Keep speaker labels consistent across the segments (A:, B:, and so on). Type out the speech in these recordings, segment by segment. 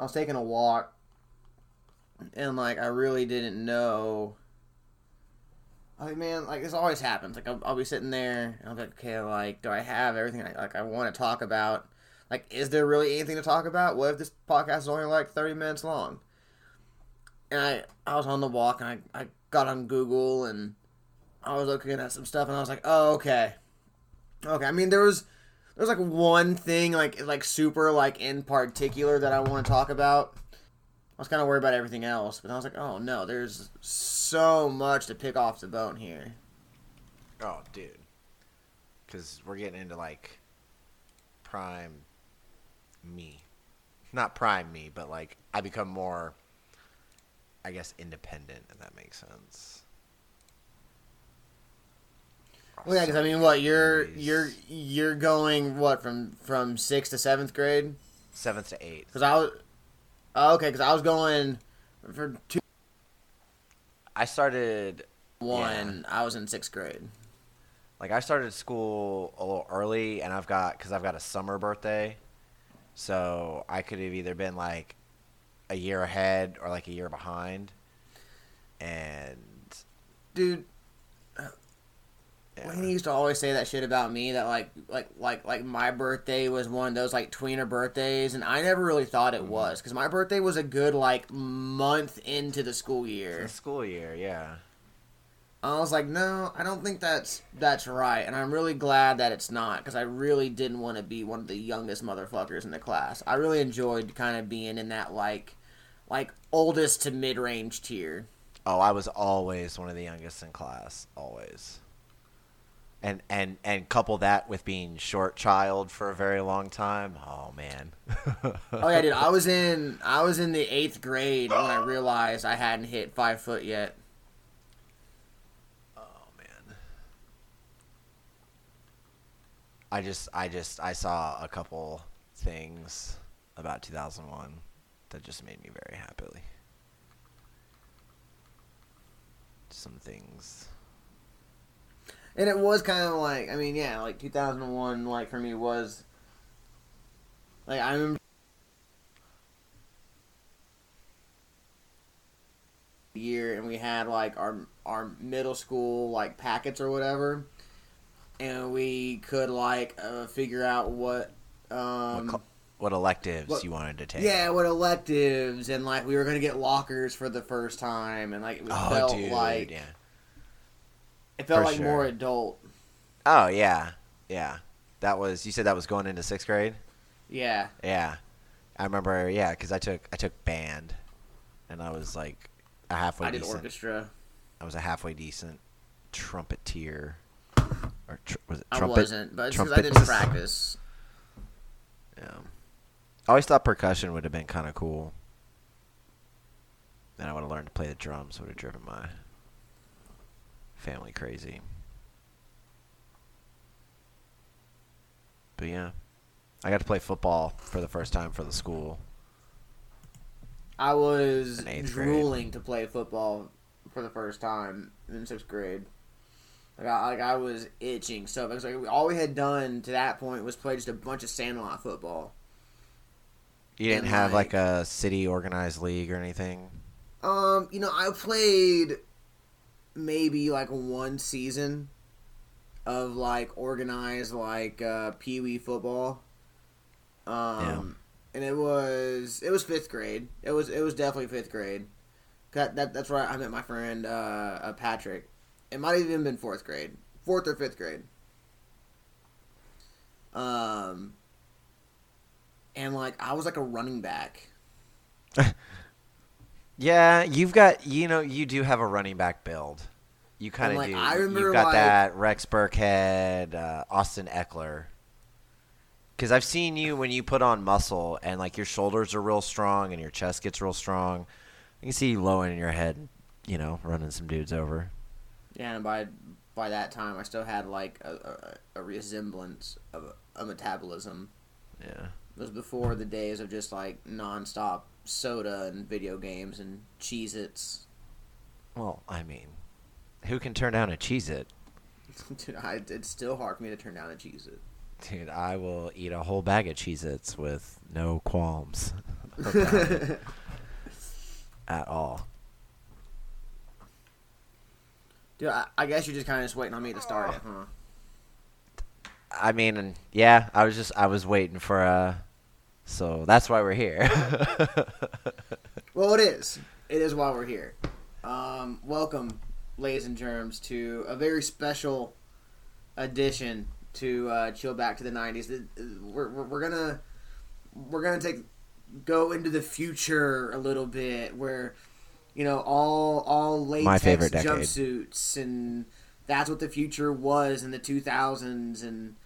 A: I was taking a walk, and like I really didn't know. I mean, man, like this always happens. Like I'll, I'll be sitting there, and I'm like, okay, like, do I have everything I, like I want to talk about? Like, is there really anything to talk about? What if this podcast is only like 30 minutes long? And I, I was on the walk, and I, I got on Google, and I was looking at some stuff, and I was like, oh, okay, okay. I mean, there was there's like one thing like like super like in particular that I want to talk about. I was kind of worried about everything else, but I was like, oh no, there's so much to pick off the bone here.
B: Oh, dude. Because we're getting into like prime me. Not prime me, but like I become more, I guess, independent, if that makes sense.
A: Well, yeah, because I mean, what you're you're you're going what from from sixth to seventh grade?
B: Seventh to eighth.
A: Because I was oh, okay, because I was going for two
B: I started
A: one. I was in sixth grade.
B: like I started school a little early, and I've got because I've got a summer birthday, so I could have either been like a year ahead or like a year behind, and
A: Dude,
B: yeah.
A: Wayne used to always say that shit about me that like like like like my birthday was one of those like tweener birthdays and I never really thought
B: Mm-hmm.
A: it was because my birthday was a good like month into the school
B: the
A: year.
B: school year, yeah.
A: I was like, no, I don't think that's that's right, and I'm really glad that it's not because I really didn't want to be one of the youngest motherfuckers in the class. I really enjoyed kind of being in that like like oldest to mid range tier.
B: Oh, I was always one of the youngest in class, always. And and and couple that with being short child for a very long time. Oh man.
A: Oh yeah, dude, I was in I was in the eighth grade when I realized I hadn't hit five foot yet.
B: Oh man. I just I just I saw a couple things about 2001 that just made me very happy. Some things.
A: And it was kind of like, I mean, yeah, like 2001, like for me was, like I remember year, and we had like our our middle school like packets or whatever, and we could like uh, figure out what, um,
B: what, what electives
A: what-
B: you wanted to take?
A: yeah, what electives, and like we were gonna get lockers for the first time, and like it
B: Oh,
A: felt
B: dude,
A: like
B: yeah.
A: It felt like more adult.
B: Oh yeah, yeah. That was you said that was going into sixth grade.
A: Yeah.
B: Yeah, I remember. Yeah, because I took I took band, and I was like a halfway
A: I did
B: decent.
A: orchestra.
B: I was a halfway decent trumpeteer, or tr- was it
A: I wasn't, but it's because I didn't practice.
B: Yeah. I always thought percussion would have been kind of cool. Then I would have learned to play the drums. Would have driven my family crazy. But yeah, I got to play football for the first time for the school.
A: I was
B: In eighth grade.
A: drooling to play football for the first time in sixth grade. Like I, like I was itching so like all we had done to that point was play just a bunch of sandlot football.
B: You didn't
A: And,
B: have like
A: like-
B: a city organized league or anything.
A: Um, you know, I played maybe like one season of like organized like uh, pee wee football. Um, and it was it was fifth grade. It was it was definitely fifth grade. That, that that's where I met my friend uh, uh, Patrick. It might have even been fourth grade, fourth or fifth grade. Um, and like I was like a running back.
B: Yeah, you've got you know you do have a running back build. You kind of
A: like,
B: do.
A: I remember,
B: You've got
A: like-
B: that Rex Burkhead, uh, Austin Ekeler. Because I've seen you when you put on muscle and like your shoulders are real strong and your chest gets real strong. I can see you lowering your head, you know, running some dudes over.
A: Yeah, and by by that time, I still had like a, a, a resemblance of a, a metabolism.
B: Yeah.
A: It was before the days of just like nonstop soda and video games and Cheez-Its.
B: Well, I mean, who can turn down a Cheez It?
A: Dude, I, it's still hard for me to turn down a Cheez-It.
B: Dude, I will eat a whole bag of Cheez Its with no qualms. at all.
A: Dude, I, I guess you're just kind of just waiting on me to start it, huh?
B: I mean, yeah, I was just I was waiting for uh so that's why we're here.
A: Well, it is. It is why we're here. Um, welcome, ladies and germs, to a very special addition to uh, Chill Back to the '90s. We're, we're, we're gonna we're gonna take go into the future a little bit, where you know all all latex jumpsuits, and that's what the future was in the 2000s, and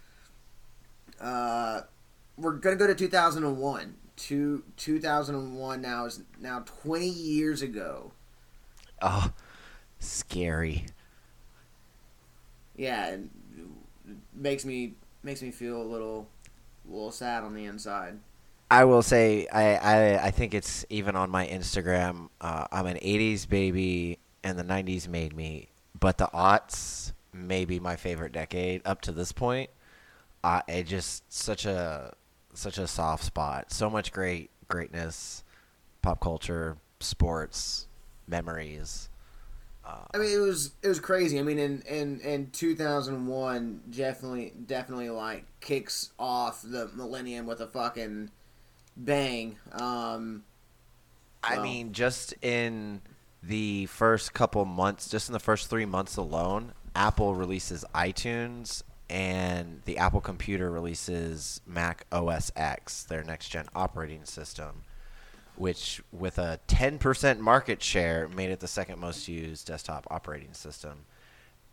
A: uh, we're gonna go to 2001. To 2001 now is now 20 years ago.
B: oh, scary.
A: Yeah, it makes me makes me feel a little a little sad on the inside.
B: I will say I, I, I think it's even on my Instagram. Uh, I'm an '80s baby, and the '90s made me. But the aughts may be my favorite decade up to this point. Uh, it just such a such a soft spot. So much great greatness, pop culture, sports, memories. Uh,
A: I mean, it was it was crazy. I mean, in in in 2001, definitely definitely like kicks off the millennium with a fucking bang. Um,
B: I mean, just in the first couple months, just in the first three months alone, Apple releases iTunes and the Apple computer releases Mac OS X, their next gen operating system, which, with a 10% market share, made it the second most used desktop operating system.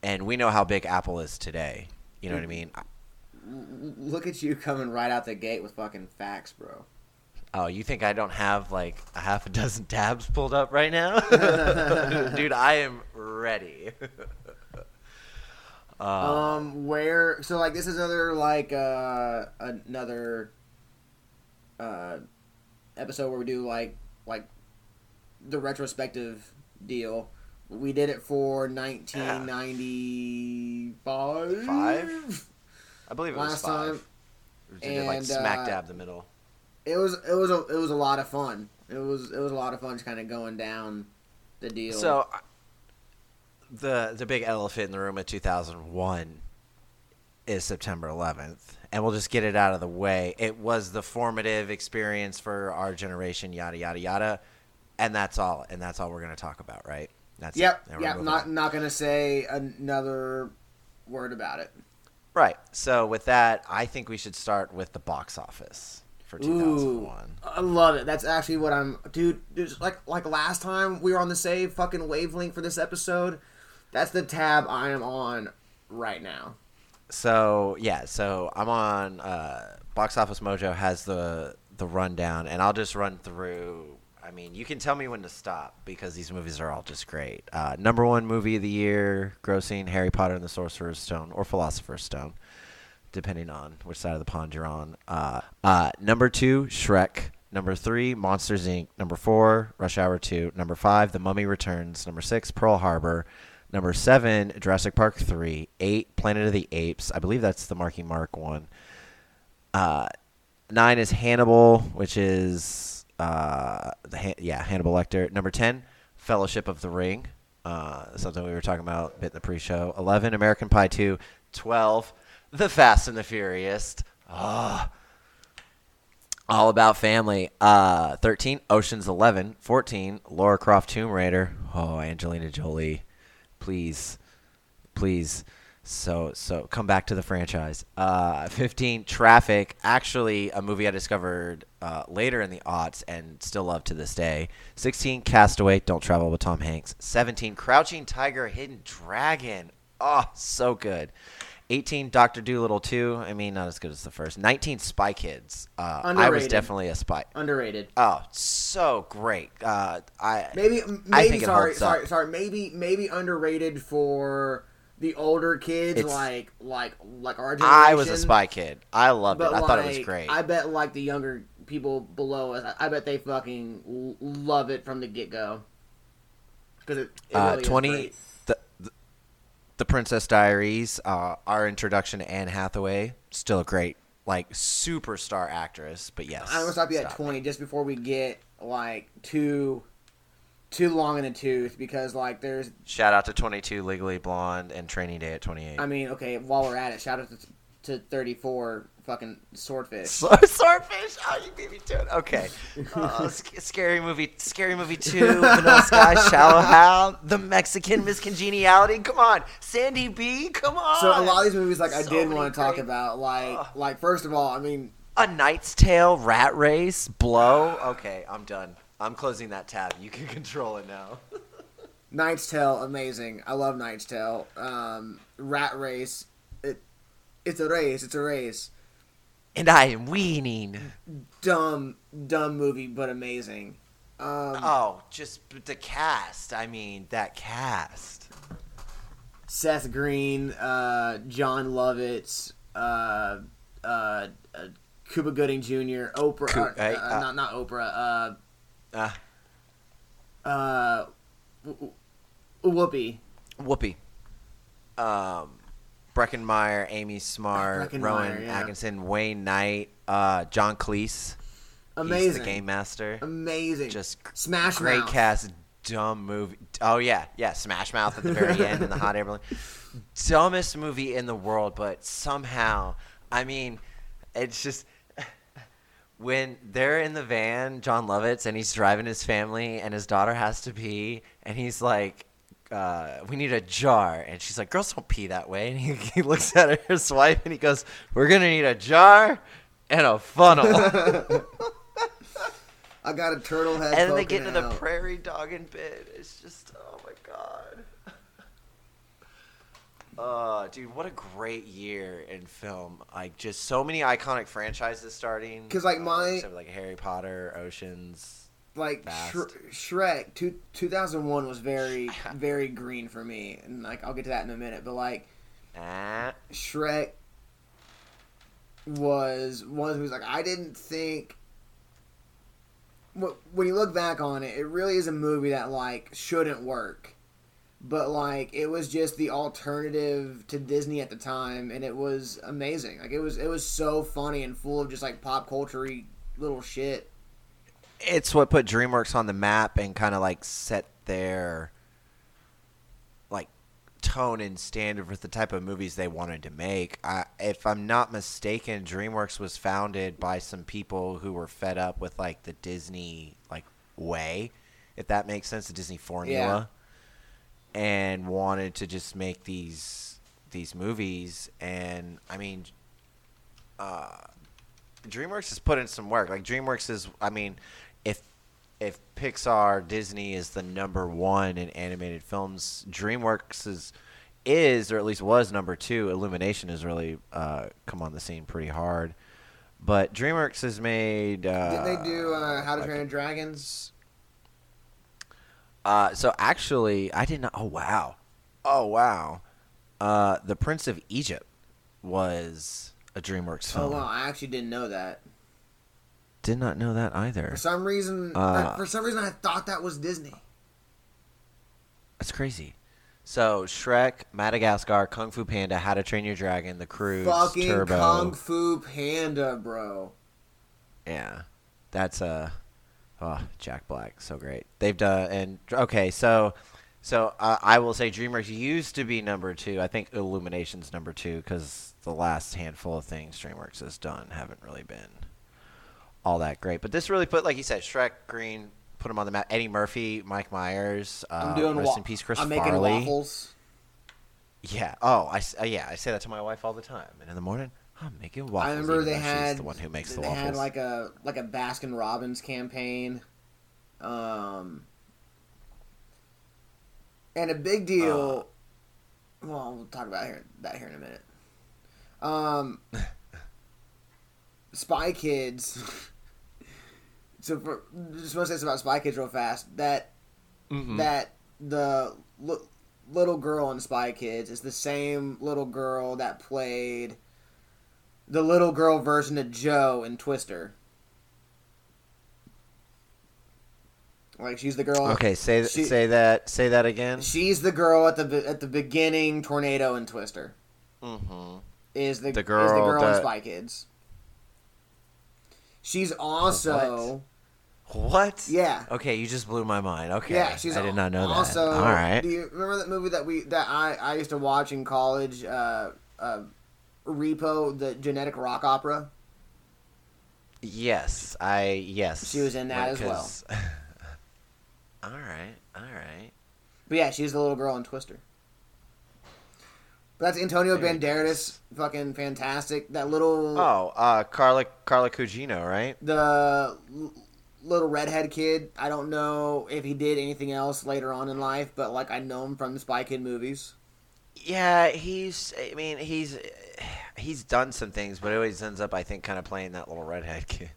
B: And we know how big Apple is today. You know what I mean?
A: look at you coming right out the gate with fucking facts, bro.
B: Oh, you think I don't have like a half a dozen tabs pulled up right now? Dude, I am ready. uh,
A: Um, where so like this is another like uh another uh episode where we do like like the retrospective deal. We did it for 1995.
B: Five? I believe it was
A: last
B: five.
A: time,
B: We did like
A: and,
B: smack
A: uh,
B: dab the middle.
A: It was it was a it was a lot of fun. It was it was a lot of fun just kind of going down the deal.
B: So, the the big elephant in the room of 2001 is September 11th, and we'll just get it out of the way. It was the formative experience for our generation, yada yada yada, and that's all. And that's all we're gonna talk about, right? That's.
A: Yep, yep. Not
B: on.
A: not gonna say another word about it.
B: right. So with that, I think we should start with the box office for 2001.
A: I love it. That's actually what I'm, dude. Just like like last time we were on the same fucking wavelength for this episode. That's the tab I am on right now.
B: So yeah, so I'm on uh, Box Office Mojo has the the rundown, and I'll just run through. I mean, you can tell me when to stop because these movies are all just great. Uh, number one movie of the year, grossing Harry Potter and the Sorcerer's Stone or Philosopher's Stone, depending on which side of the pond you're on. Uh, uh, number two, Shrek. Number three, Monsters Inc. Number four, Rush Hour 2. Number five, The Mummy Returns. Number six, Pearl Harbor. Number seven, Jurassic Park 3. Eight, Planet of the Apes. I believe that's the Marky Mark one. Uh, nine is Hannibal, which is uh, the Han- yeah Hannibal Lecter. Number ten, Fellowship of the Ring, uh, something we were talking about a bit in the pre-show. Eleven, American Pie 2. Twelve, The Fast and the Furious. Ah. All about family. Uh, 13, Ocean's 11. 14, Laura Croft Tomb Raider. Oh, Angelina Jolie. Please. Please. So, so come back to the franchise. Uh, 15, Traffic. Actually, a movie I discovered uh, later in the aughts and still love to this day. 16, Castaway. Don't Travel with Tom Hanks. 17, Crouching Tiger, Hidden Dragon. Oh, so good. 18, Doctor Dolittle 2. I mean, not as good as the first. 19, Spy Kids. Uh, I was definitely a spy.
A: Underrated.
B: Oh, so great. Uh, I
A: Maybe
B: I
A: maybe
B: it
A: sorry sorry
B: up.
A: sorry maybe maybe underrated for the older kids
B: It's-
A: like like like our generation.
B: I was a spy kid. I loved
A: But
B: it. I thought it was great.
A: I bet like the younger people below us, I I bet they fucking love it from the get go. Because it, it
B: uh,
A: really is
B: 20
A: great.
B: the, the the Princess Diaries, uh, our introduction to Anne Hathaway, still a great like superstar actress. But yes,
A: I'm gonna stop you at
B: stop.
A: twenty just before we get like too too long in the tooth because like there's
B: Shout out to 22, Legally Blonde, and Training Day at 28.
A: I mean okay while we're at it shout out to, to 34 fucking swordfish.
B: Swordfish. Oh, you beat me to it. Okay. Oh, sc- scary movie. Scary movie two. Vanilla Sky. Shallow Hal. The Mexican Miss Congeniality. Come on. Sandy B. Come on.
A: So a lot of these movies like I
B: So
A: did want to talk
B: great-
A: about like like first of all I mean
B: A Knight's Tale. Rat Race. Blow. Okay, I'm done. I'm closing that tab. You can control it now.
A: Knight's Tale amazing I love Knight's Tale. Um, Rat Race it's a race it's a race.
B: And I am weaning.
A: Dumb dumb movie but amazing. Um,
B: Oh, just the cast. I mean, that cast.
A: Seth Green, uh, Jon Lovitz, uh, uh, uh, Cuba Gooding Jr., Oprah, uh,
B: hey,
A: uh,
B: uh,
A: not not Oprah,
B: Uh,
A: uh, uh, Whoopi,
B: Whoopi. Um, Breckin Meyer, Amy Smart,
A: Breckin Meyer,
B: Rowan
A: yeah.
B: Atkinson, Wayne Knight, uh, John Cleese. He's
A: amazing,
B: the game master.
A: amazing,
B: Just
A: Smash
B: Great
A: Mouth.
B: cast, dumb movie. Oh yeah, yeah, Smash Mouth at the very end in the hot air balloon. Dumbest movie in the world, but somehow, I mean, it's just when they're in the van, Jon Lovitz, and he's driving his family, and his daughter has to pee, and he's like. Uh, we need a jar, and she's like, "Girls don't pee that way." And he, he looks at her, his wife, and he goes, "We're gonna need a jar and a funnel."
A: I got a turtle head.
B: and then they get into the prairie dog dogging bit. It's just, oh my god. Uh, dude, what a great year in film! Like, just so many iconic franchises starting.
A: Because like,
B: uh,
A: my-
B: except like Harry Potter, Oceans.
A: Like Sh- Shrek. Two, 2001 was very very green for me, and like I'll get to that in a minute. But like
B: Ah,
A: Shrek was one of those like I didn't think. When you look back on it, it really is a movie that like shouldn't work, but like it was just the alternative to Disney at the time, and it was amazing. Like it was it was so funny and full of just like pop culture little shit.
B: It's what put DreamWorks on the map and kind of like set their like tone and standard for the type of movies they wanted to make. I, if I'm not mistaken, DreamWorks was founded by some people who were fed up with like the Disney like way, if that makes sense, the Disney formula, and wanted to just make these these movies. And I mean, uh, DreamWorks has put in some work. Like DreamWorks is, I mean, if if Pixar Disney is the number one in animated films, DreamWorks is is or at least was number two. Illumination has really uh, come on the scene pretty hard. But DreamWorks has made. Uh,
A: Did they do uh, How to
B: like-
A: Train Your Dragons?
B: Uh, so actually, I didn't. Oh wow, oh wow. Uh, the Prince of Egypt was a DreamWorks film.
A: Oh
B: film.
A: wow, I actually didn't know that.
B: Did not know that either.
A: For some reason,
B: Uh,
A: for some reason, I thought that was Disney.
B: That's crazy. So Shrek, Madagascar, Kung Fu Panda, How to Train Your Dragon, The Croods,
A: Fucking
B: Turbo.
A: Kung Fu Panda, bro.
B: Yeah, that's uh, oh Jack Black, so great. They've done and okay, so so uh, I will say DreamWorks used to be number two. I think Illumination's number two because the last handful of things DreamWorks has done haven't really been all that great. But this really put, like you said, Shrek, Green, put him on the map. Eddie Murphy, Mike Myers, uh,
A: I'm doing
B: rest
A: wa-
B: in peace, Chris
A: I'm making
B: Farley.
A: waffles.
B: Yeah. Oh, I uh, yeah. I say that to my wife all the time. And in the morning, I'm making waffles.
A: I remember they had
B: the one who makes the
A: they
B: waffles.
A: had like a like a Baskin Robbins campaign, um, and a big deal. well, we'll talk about here, that here in a minute. Um, Spy Kids. so for just want to say this about Spy Kids real fast. That
B: Mhm.
A: that the li- little girl in Spy Kids is the same little girl that played the little girl version of Jo in Twister. Like she's the girl.
B: Okay, say th-
A: She-
B: say that say that again.
A: She's the girl at the at the beginning tornado in Twister.
B: Mm-hmm.
A: Is the
B: The
A: is the
B: girl
A: girl in Spy Kids? She's also
B: What?
A: yeah.
B: Okay, you just blew my mind. Okay.
A: Yeah, she's
B: I did not know
A: also,
B: that. All right.
A: Do you remember that movie that we that I I used to watch in college? Uh, uh, Repo, the genetic rock opera.
B: Yes, I yes.
A: She was in that as well.
B: all right, all right.
A: But yeah, she's the little girl in Twister. But that's Antonio Banderas, fucking fantastic. That little
B: Oh, uh, Carla Carla Gugino, right?
A: the little redhead kid. I don't know if he did anything else later on in life, but like I know him from the Spy Kid movies.
B: Yeah, he's. I mean, he's he's done some things, but it always ends up, I think, kind of playing that little redhead kid.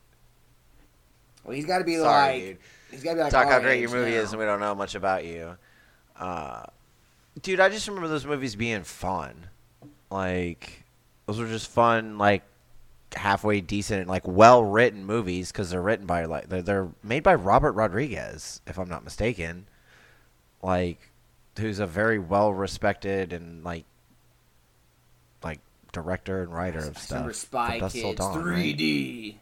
A: Well, he's got to be
B: Sorry,
A: like
B: dude.
A: he's got to be like
B: Talk how great your movie
A: now.
B: is, and we don't know much about you. Uh, dude, I just remember those movies being fun. Like, those were just fun, like halfway decent, like well written movies because they're written by like they're, they're made by Robert Rodriguez, if I'm not mistaken. Like, who's a very well respected and like like director and writer of
A: I
B: stuff.
A: Spy
B: From Dusk Till
A: Kids
B: Dawn,
A: 3D.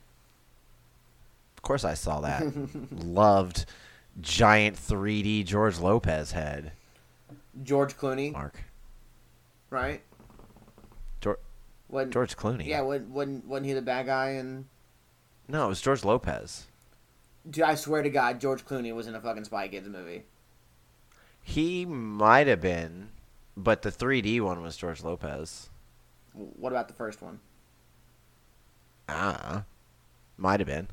B: Of course, I saw that. Loved giant 3D George Lopez head.
A: George Clooney,
B: Mark
A: right?
B: George,
A: When
B: George Clooney.
A: yeah, when when wasn't he the bad guy? And
B: No, it was George Lopez.
A: dude, I swear to God, George Clooney was in a fucking Spy Kids movie.
B: He might have been, but the 3D one was George Lopez.
A: What about the first one?
B: Ah, might have been.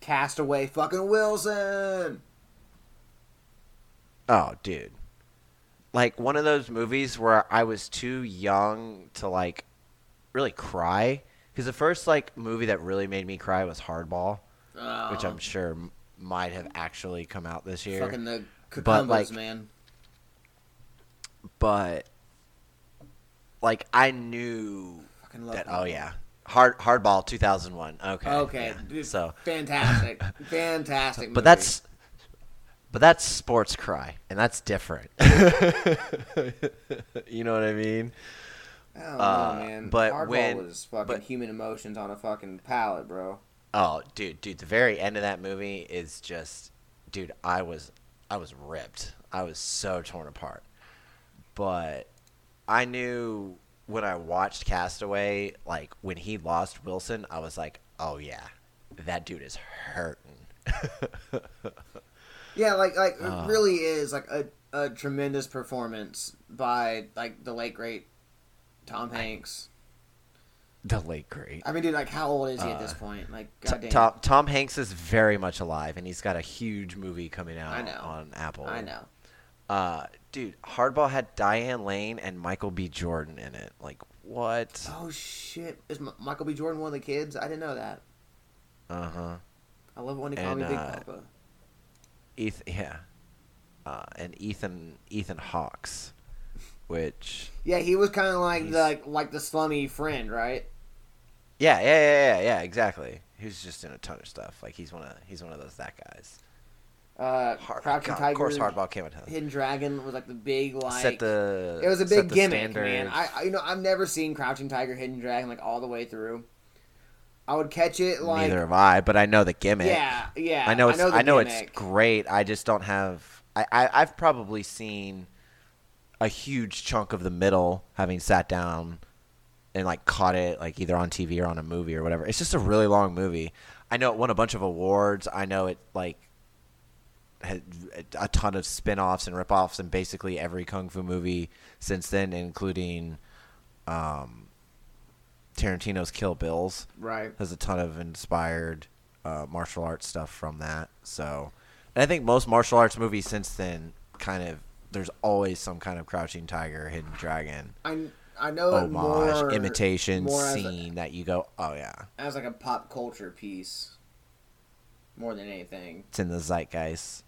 A: Castaway, fucking Wilson.
B: Oh, dude. Like one of those movies where I was too young to like really cry. Because the first like movie that really made me cry was Hardball,
A: Oh,
B: which I'm sure m- might have actually come out this year.
A: fucking the
B: But,
A: cucumbers,
B: like,
A: man.
B: but like I knew
A: Fucking love
B: that. Oh
A: movie.
B: yeah, hard hardball 2001. Okay.
A: Okay,
B: yeah. So,
A: fantastic, fantastic.
B: but that's but that's sports cry, and that's different. you know what I mean?
A: I don't know,
B: uh,
A: man.
B: but
A: Hardball
B: when-
A: was fucking
B: but-
A: human emotions on a fucking pallet, bro.
B: Oh, dude, dude, the very end of that movie is just, dude, I was, I was ripped. I was so torn apart. But I knew when I watched Castaway, like when he lost Wilson, I was like, oh yeah, that dude is hurting.
A: Yeah, like like
B: Oh.
A: it really is like a, a tremendous performance by like the late great Tom Hanks.
B: the late great.
A: I mean, dude, like how old is he at
B: Uh,
A: this point? Like, goddamn.
B: Tom, Tom Hanks is very much alive, and he's got a huge movie coming out
A: I know.
B: on Apple.
A: I know.
B: Uh, dude, Hardball had Diane Lane and Michael B. Jordan in it. Like, what?
A: Oh shit! Is M- Michael B. Jordan one of the kids? I didn't know that.
B: Uh huh.
A: I love it when they call
B: And,
A: me Big
B: uh,
A: Papa.
B: Ethan, yeah. Uh, and Ethan Ethan Hawks, which
A: Yeah, he was kind of like the like, like the slummy friend, right?
B: yeah yeah yeah yeah yeah exactly. He's just in a ton of stuff. Like he's one of he's one of those that guys.
A: Uh,
B: Hard,
A: Crouching
B: God,
A: Tiger,
B: of course, Hardball came out.
A: Hidden Dragon was like the big like.
B: set the
A: it was a big gimmick, man. I, I you know I've never seen Crouching Tiger, Hidden Dragon like all the way through. I would catch it like
B: Neither have I, but I know the gimmick.
A: yeah, yeah.
B: I know it's I
A: know,
B: know, it's great. I just don't have. I, I I've probably seen a huge chunk of the middle, having sat down and like caught it like either on TV or on a movie or whatever. It's just a really long movie. I know it won a bunch of awards. I know it like had a ton of spin-offs and rip-offs in basically every kung fu movie since then, including um, Tarantino's Kill Bills
A: right.
B: has a ton of inspired uh, martial arts stuff from that. So, and I think most martial arts movies since then kind of there's always some kind of crouching tiger, hidden dragon
A: I I know
B: homage,
A: more
B: imitation
A: more as a-
B: scene that you go, oh yeah,
A: as like a pop culture piece more than anything.
B: it's in the zeitgeist.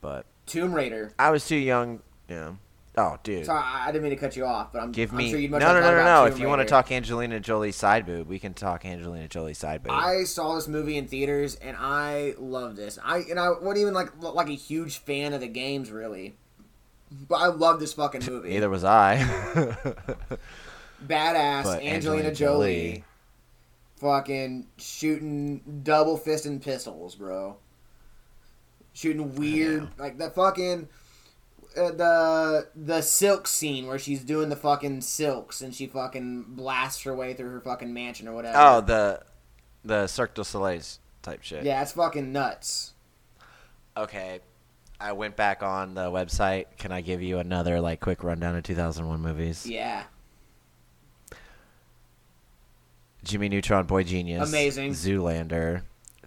B: But
A: Tomb Raider.
B: I was too young. Yeah. Oh, dude.
A: Sorry, I didn't mean to cut you off, but I'm,
B: Give
A: I'm
B: me
A: sure you'd much
B: no, no, no, no.
A: Tomb
B: If you want to talk Angelina Jolie side boob, we can talk Angelina Jolie side boob.
A: I saw this movie in theaters and I love this. I and I wasn't even like like a huge fan of the games really, but I love this fucking movie.
B: Neither was I.
A: Badass Angelina,
B: Angelina
A: Jolie.
B: Jolie.
A: fucking shooting double fisting pistols, bro. Shooting weird, like that fucking uh, the the silk scene where she's doing the fucking silks and she fucking blasts her way through her fucking mansion or whatever.
B: Oh, the the Cirque du Soleil type shit.
A: yeah, it's fucking nuts.
B: Okay. I went back on the website. Can I give you another like quick rundown of 2001 movies?
A: Yeah,
B: Jimmy Neutron, Boy Genius,
A: Amazing.
B: Zoolander,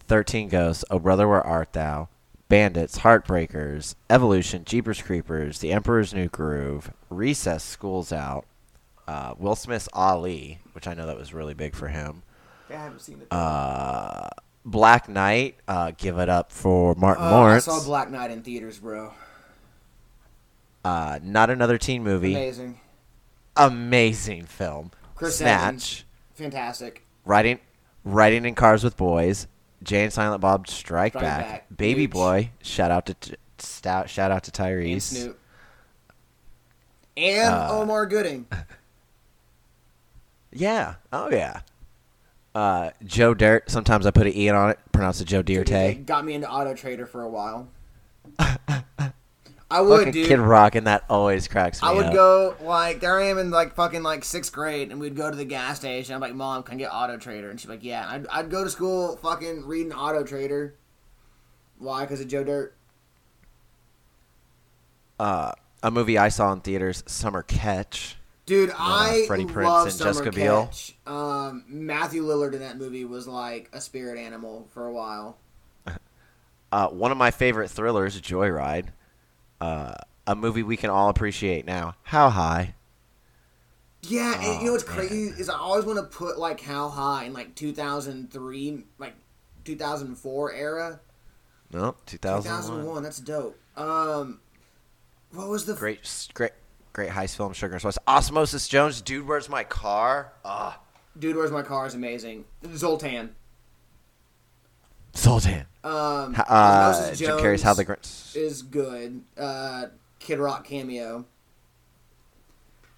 B: Thirteen Ghosts, Oh Brother Where Art Thou, Bandits, Heartbreakers, Evolution, Jeepers Creepers, The Emperor's New Groove, Recess, School's Out, uh, Will Smith's Ali, which I know that was really big for him.
A: I haven't seen it.
B: Uh, Black Knight, uh, Give It Up for Martin
A: Lawrence. I saw Black Knight in theaters, bro.
B: uh, not another teen movie.
A: Amazing.
B: Amazing film.
A: Chris
B: Snatch.
A: Evans. Fantastic.
B: Riding, riding in cars with boys. Jay and Silent Bob Strike,
A: Strike
B: Back.
A: Back.
B: Baby
A: Huge.
B: Boy. Shout out to t- stout. Shout out to
A: And
B: Tyrese.
A: Snoop. And
B: Uh,
A: Omar Gooding.
B: Yeah. Oh yeah. Uh, Joe Dirt. Sometimes I put an E on it. Pronounce it Joe Dirt.
A: got me into Auto Trader for a while. I would,
B: Fucking
A: dude.
B: Kid Rock, and that always cracks me
A: I would
B: up.
A: go like there I am in like fucking like sixth grade, and we'd go to the gas station. I'm like, Mom, can I get Auto Trader? And she's like, Yeah. I'd, I'd go to school fucking reading Auto Trader. Why? Because of Joe Dirt.
B: Uh, a movie I saw in theaters, Summer Catch.
A: Dude, I
B: Freddie Prinze
A: love
B: and
A: Summer
B: Jessica Biel.
A: Catch. Um, Matthew Lillard in that movie was like a spirit animal for a while.
B: Uh, one of my favorite thrillers, Joyride. Uh, a movie we can all appreciate now. How high?
A: Yeah, and you know what's
B: Oh,
A: crazy is I always want to put like how high in like 2003, like 2004 era.
B: No, 2001.
A: 2001, that's dope. Um, what was the f-
B: Great, great, great heist film. Sugar and Spice. Osmosis Jones. Dude, where's my car? Ah,
A: dude? Where's my car? Is amazing. Zoltan.
B: Sultan.
A: Um,
B: Uh,
A: Osmosis
B: Jim Carrey's How the
A: Jones
B: Grinch.
A: is good. Uh, Kid Rock cameo.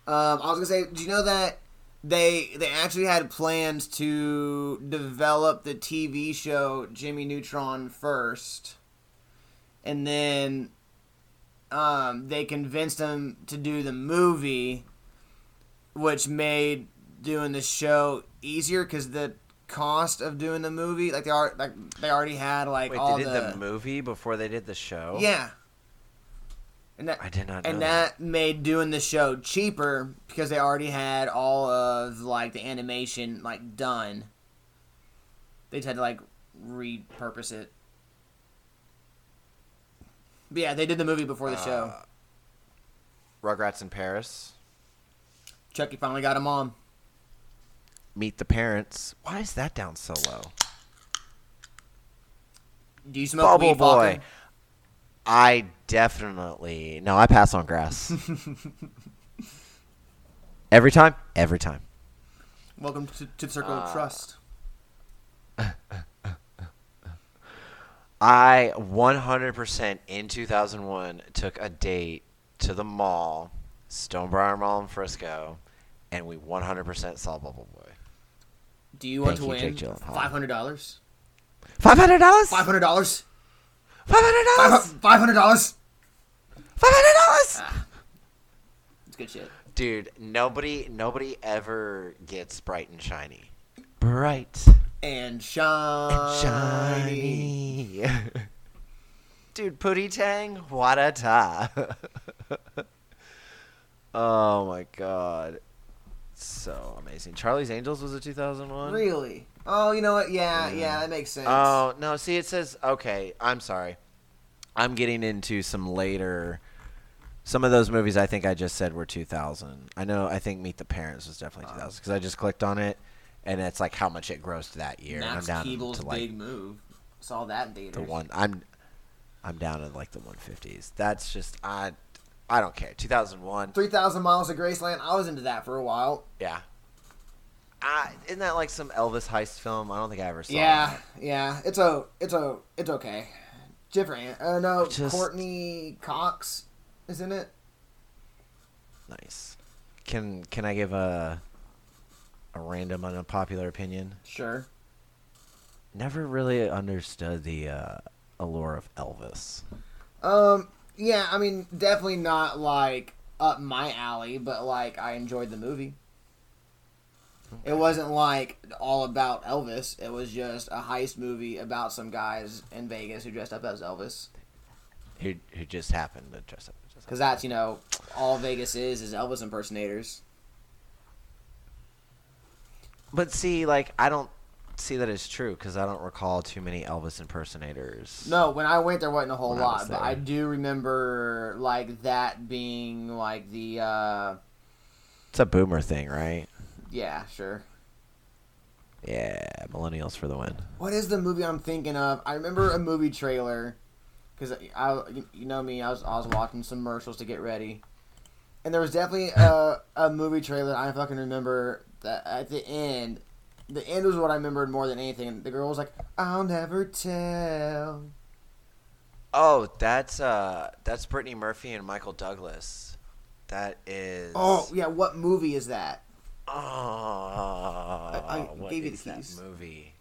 A: Um, I was gonna say, do you know that they they actually had plans to develop the TV show Jimmy Neutron first, and then um, they convinced him to do the movie, which made doing the show easier because the cost of doing the movie, like they are, like they already had like
B: Wait,
A: all
B: they did
A: the,
B: the movie before they did the show?
A: yeah. And that,
B: I did not
A: and
B: that.
A: that made doing the show cheaper because they already had all of like the animation like done. They just had to like repurpose it. But yeah, they did the movie before the show.
B: Uh, Rugrats in Paris.
A: Chucky finally got him on.
B: Meet the Parents. Why is that down so low?
A: Do you smoke
B: Bubble
A: weed,
B: Boy.
A: Falcon?
B: I definitely no. I pass on grass. every time. Every time.
A: Welcome to, to the circle
B: Uh,
A: of trust.
B: I 100% in 2001 took a date to the mall, Stonebriar Mall in Frisco, and we 100% saw Bubble Boy.
A: Do you want
B: thank
A: to
B: you,
A: win
B: Gyllenhaal.
A: five hundred dollars?
B: Five hundred dollars.
A: Five hundred dollars.
B: Five hundred dollars.
A: Five hundred dollars.
B: Five hundred dollars.
A: Ah, it's good shit.
B: Dude, nobody, nobody ever gets bright and shiny. Bright
A: And
B: and
A: shiny.
B: shiny. Dude, Pootie Tang, what a time. oh my god. So amazing. Charlie's Angels was a 2001?
A: Really? Oh, you know what? Yeah, mm. yeah, that makes sense.
B: Oh, no, see, it says, okay, I'm sorry. I'm getting into some later. Some of those movies I think I just said were 2000. I know, I think Meet the Parents was definitely 2000 because I just clicked on it and it's like how much it grossed that year. and I'm
A: Max
B: down
A: Keeble's
B: to like
A: big move. Saw that in
B: the one. I'm I'm down in like the 150s. That's just, I, I don't care. 2001.
A: Three thousand miles of Graceland. I was into that for a while.
B: Yeah. Uh, isn't that like some Elvis heist film? I don't think I ever saw
A: yeah,
B: that.
A: yeah. It's a, it's a, it's okay. Different. Uh, no,
B: Just-
A: Courteney Cox is in it.
B: Nice. Can can I give a a random unpopular opinion.
A: Sure.
B: Never really understood the uh, allure of Elvis.
A: Um. Yeah. I mean, definitely not like up my alley, but like I enjoyed the movie. It wasn't like all about Elvis. It was just a heist movie about some guys in Vegas who dressed up as Elvis.
B: Who who just happened to dress up?
A: Because that's you know all Vegas is is Elvis impersonators.
B: But see, like I don't see that as true because I don't recall too many Elvis impersonators.
A: No, when I went there wasn't a whole
B: When I
A: lot, but. I do remember like that being like the uh
B: It's a boomer thing, right?
A: yeah sure.
B: Yeah, millennials for the win.
A: What is the movie I'm thinking of? I remember a movie trailer because I, you- you know me, I was I was watching some commercials to get ready, and there was definitely a a movie trailer I fucking remember that at the end. The end was what I remembered more than anything. And the girl was like, "I'll never tell."
B: Oh, that's uh, that's Brittany Murphy and Michael Douglas. That is.
A: Oh yeah, what movie is that?
B: Oh,
A: I
B: what
A: gave you the
B: is that
A: keys.
B: movie?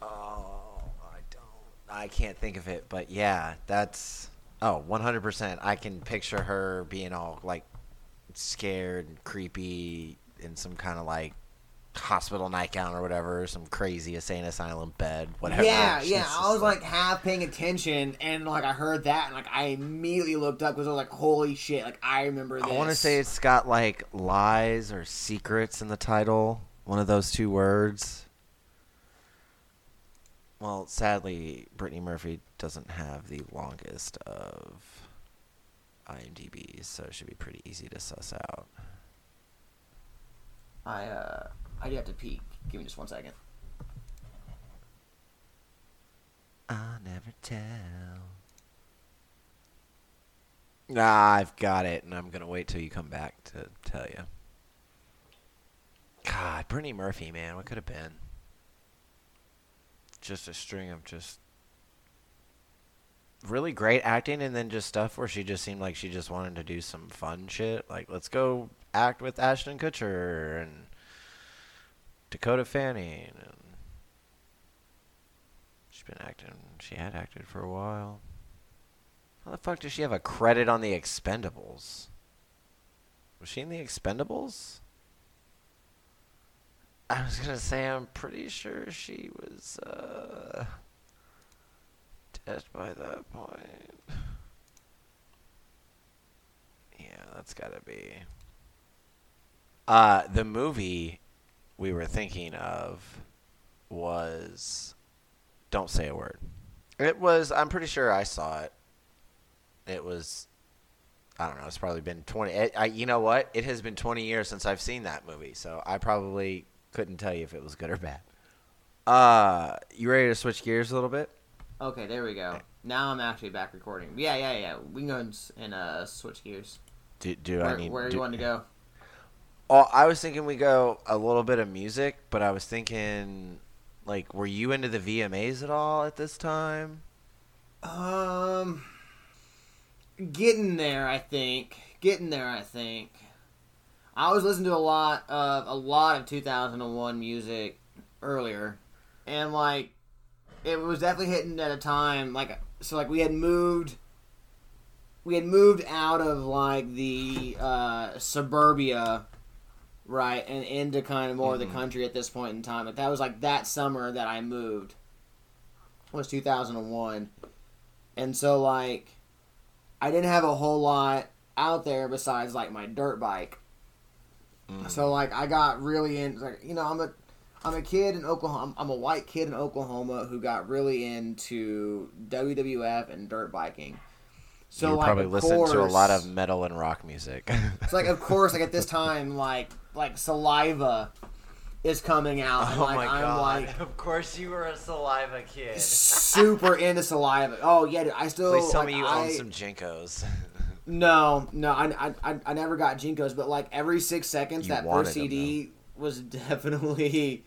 B: Oh, I don't. I can't think of it, but yeah, that's. Oh, 100%. I can picture her being all like scared and creepy in some kind of like hospital nightgown or whatever, some crazy insane asylum bed, whatever.
A: Yeah,
B: She's
A: yeah. I was like half paying attention, and like I heard that, and like I immediately looked up because I was like, "Holy shit!" Like I remember this.
B: I want to say it's got like lies or secrets in the title. One of those two words. Well, sadly, Brittany Murphy doesn't have the longest of IMDb's, so it should be pretty easy to suss out.
A: I uh, I do have to peek. Give me just one second.
B: I'll never tell. Nah, I've got it, and I'm gonna wait till you come back to tell you. God, Brittany Murphy, man, what could have been? Just a string of just really great acting, and then just stuff where she just seemed like she just wanted to do some fun shit. Like, let's go act with Ashton Kutcher and Dakota Fanning, she's been acting. She had acted for a while. How the fuck does she have a credit on the Expendables? Was she in the Expendables? I was gonna say I'm pretty sure she was uh dead by that point. Yeah, that's gotta be. Uh the movie we were thinking of was Don't Say a Word. It was I'm pretty sure I saw it. It was I don't know, it's probably been 20 it, I, you know what? It has been 20 years since I've seen that movie, so I probably couldn't tell you if it was good or bad. Uh, you ready to switch gears a little bit?
A: Okay, there we go. Now I'm actually back recording. Yeah, yeah, yeah. We can go and, and uh, switch gears.
B: Do, do I
A: Where,
B: need
A: where
B: do,
A: you want to go?
B: Oh, I was thinking we go a little bit of music, but I was thinking like were you into the VMAs at all at this time?
A: Um, getting there. I think getting there. I think. I was listening to a lot of a lot of 2001 music earlier, and like it was definitely hitting at a time like so like we had moved. We had moved out of like the uh, suburbia, right, and into kind of more of
B: Mhm.
A: the country at this point in time. Like that was like that summer that I moved. Was 2001 and so like I didn't have a whole lot out there besides like my dirt bike.
B: Mm.
A: So like I got really into like you know I'm a I'm a kid in Oklahoma. I'm a white kid in Oklahoma who got really into WWF and dirt biking. So
B: you
A: like
B: probably
A: of
B: listened to a lot of metal and rock music.
A: It's like of course like at this time like like saliva is coming out.
B: Oh
A: like,
B: my
A: I'm
B: god!
A: Like,
B: of course, you were a saliva kid.
A: super into saliva. Oh yeah, dude, I still.
B: Please tell
A: like,
B: me you
A: I,
B: own some JNCOs.
A: no, no, I, I, I never got JNCOs, but like every six seconds,
B: you
A: that first CD them, was definitely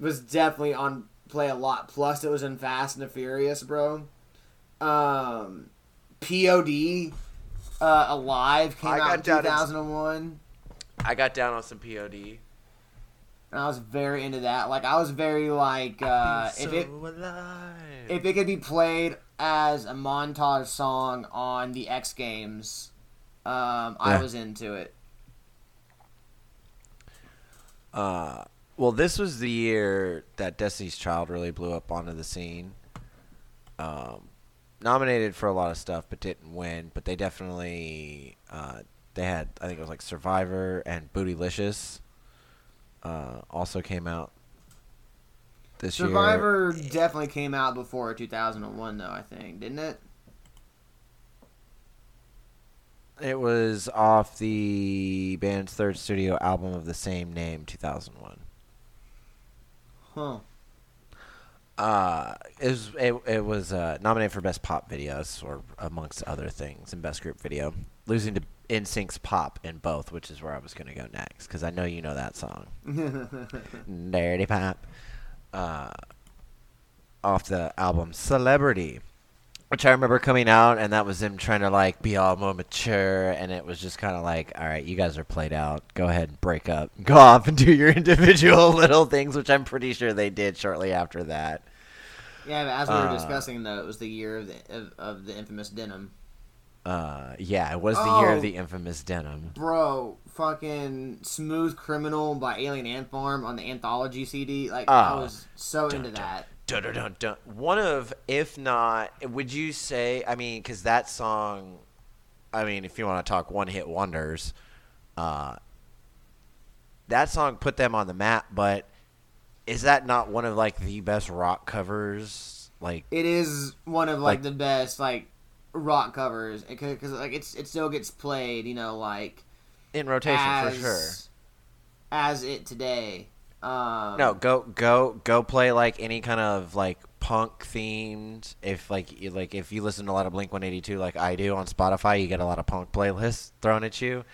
A: was definitely on play a lot. Plus, it was in Fast and the Furious, bro. Um, POD. Uh, Alive came
B: I
A: out in 2001.
B: I got down on some POD.
A: and I was very into that. Like I was very like uh, if it
B: alive.
A: if it could be played as a montage song on the X Games, um, I was into it.
B: Uh, well, this was the year that Destiny's Child really blew up onto the scene. Um, nominated for a lot of stuff, but didn't win. But they definitely uh, they had I think it was like Survivor and Bootylicious. Uh, also came out this year.
A: Survivor definitely came out before 2001, though. I think didn't it?
B: It was off the band's third studio album of the same name, 2001.
A: Huh.
B: Uh, it was it, it was uh, nominated for best pop videos, or amongst other things, and best group video, losing to NSYNC's "Pop" in both, which is where I was gonna go next, because I know you know that song, "Dirty Pop," uh, off the album "Celebrity," which I remember coming out, and that was them trying to like be all more mature, and it was just kind of like, all right, you guys are played out. Go ahead and break up, go off and do your individual little things, which I'm pretty sure they did shortly after that.
A: yeah, but as we were
B: Uh,
A: discussing, though, it was the year of the of, of the infamous denim.
B: Uh, yeah, it was the year
A: Oh.
B: of the infamous denim.
A: Bro, fucking Smooth Criminal by Alien Ant Farm on the anthology CD. Like,
B: Ah.
A: I was so
B: Dun,
A: into
B: dun.
A: that.
B: Dun, dun, dun, dun. One of, if not, would you say? I mean, because that song, I mean, if you want to talk one hit wonders, uh, that song put them on the map. But is that not one of like the best rock covers? Like,
A: It is one of like,
B: Like-
A: the best like rock covers because like it's it still gets played. You know, like
B: in rotation
A: as
B: for sure.
A: as it today. Um,
B: No, go go go play like any kind of like punk themed. If like you, like if you listen to a lot of Blink One Eighty Two, like I do on Spotify, you get a lot of punk playlists thrown at you,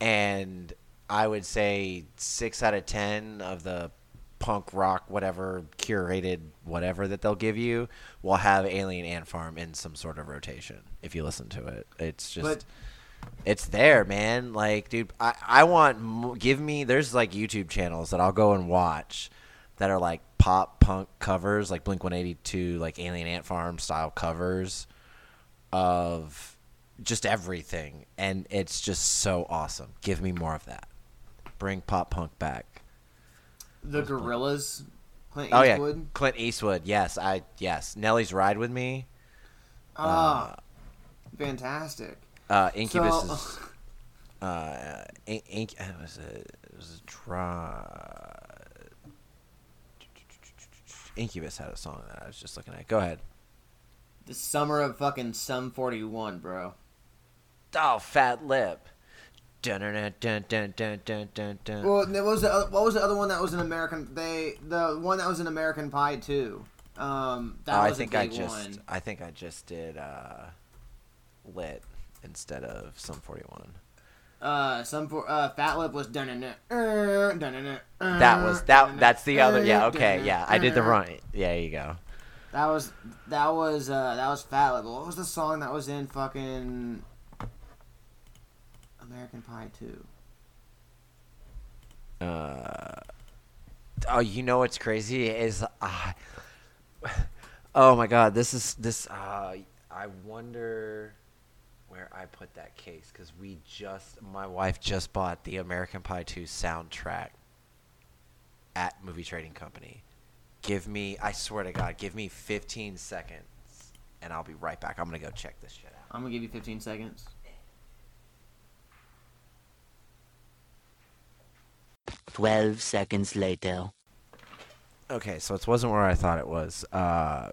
B: and I would say six out of ten of the punk rock whatever curated whatever that they'll give you will have Alien Ant Farm in some sort of rotation if you listen to it. It's just
A: But-
B: it's there, man. Like, dude, I, I want give me. There's like YouTube channels that I'll go and watch that are like pop punk covers, like Blink 182, like Alien Ant Farm style covers of just everything, and it's just so awesome. Give me more of that. Bring pop punk back.
A: The Gorillaz. Clint
B: Oh yeah,
A: Eastwood.
B: Clint Eastwood. Yes, I yes. Nelly's Ride with Me.
A: Ah, fantastic.
B: Uh, Incubus
A: So-
B: is uh, in, in, it was a it was a draw. Incubus had a song that I was just looking at. Go ahead.
A: The summer of fucking Sum 41, bro.
B: Oh, Fat Lip. Dun dun dun dun dun dun dun dun.
A: Well, there was the, oth- what was the other one that was an American? They the one that was an American Pie too. Um, that
B: Oh, I think
A: a
B: I
A: big
B: just
A: one.
B: I think I just did uh, lit instead of Sum forty one.
A: Uh, some for uh, Fat Lip was dun dun dun dun
B: That was that. That's the other. Yeah. Okay. Yeah. I did the right. Yeah. You go.
A: That was that was uh that was Fat Lip. What was the song that was in fucking American Pie two?
B: Uh, oh, you know what's crazy is, uh, oh my god, this is this. Uh, I wonder where I put that case because we just, my wife just bought the American Pie Two soundtrack at Movie Trading Company. Give me, I swear to God, give me 15 seconds, and I'll be right back. I'm gonna go check this shit out.
A: I'm gonna give you 15 seconds.
C: Twelve seconds later.
B: Okay, so it wasn't where I thought it was. Uh,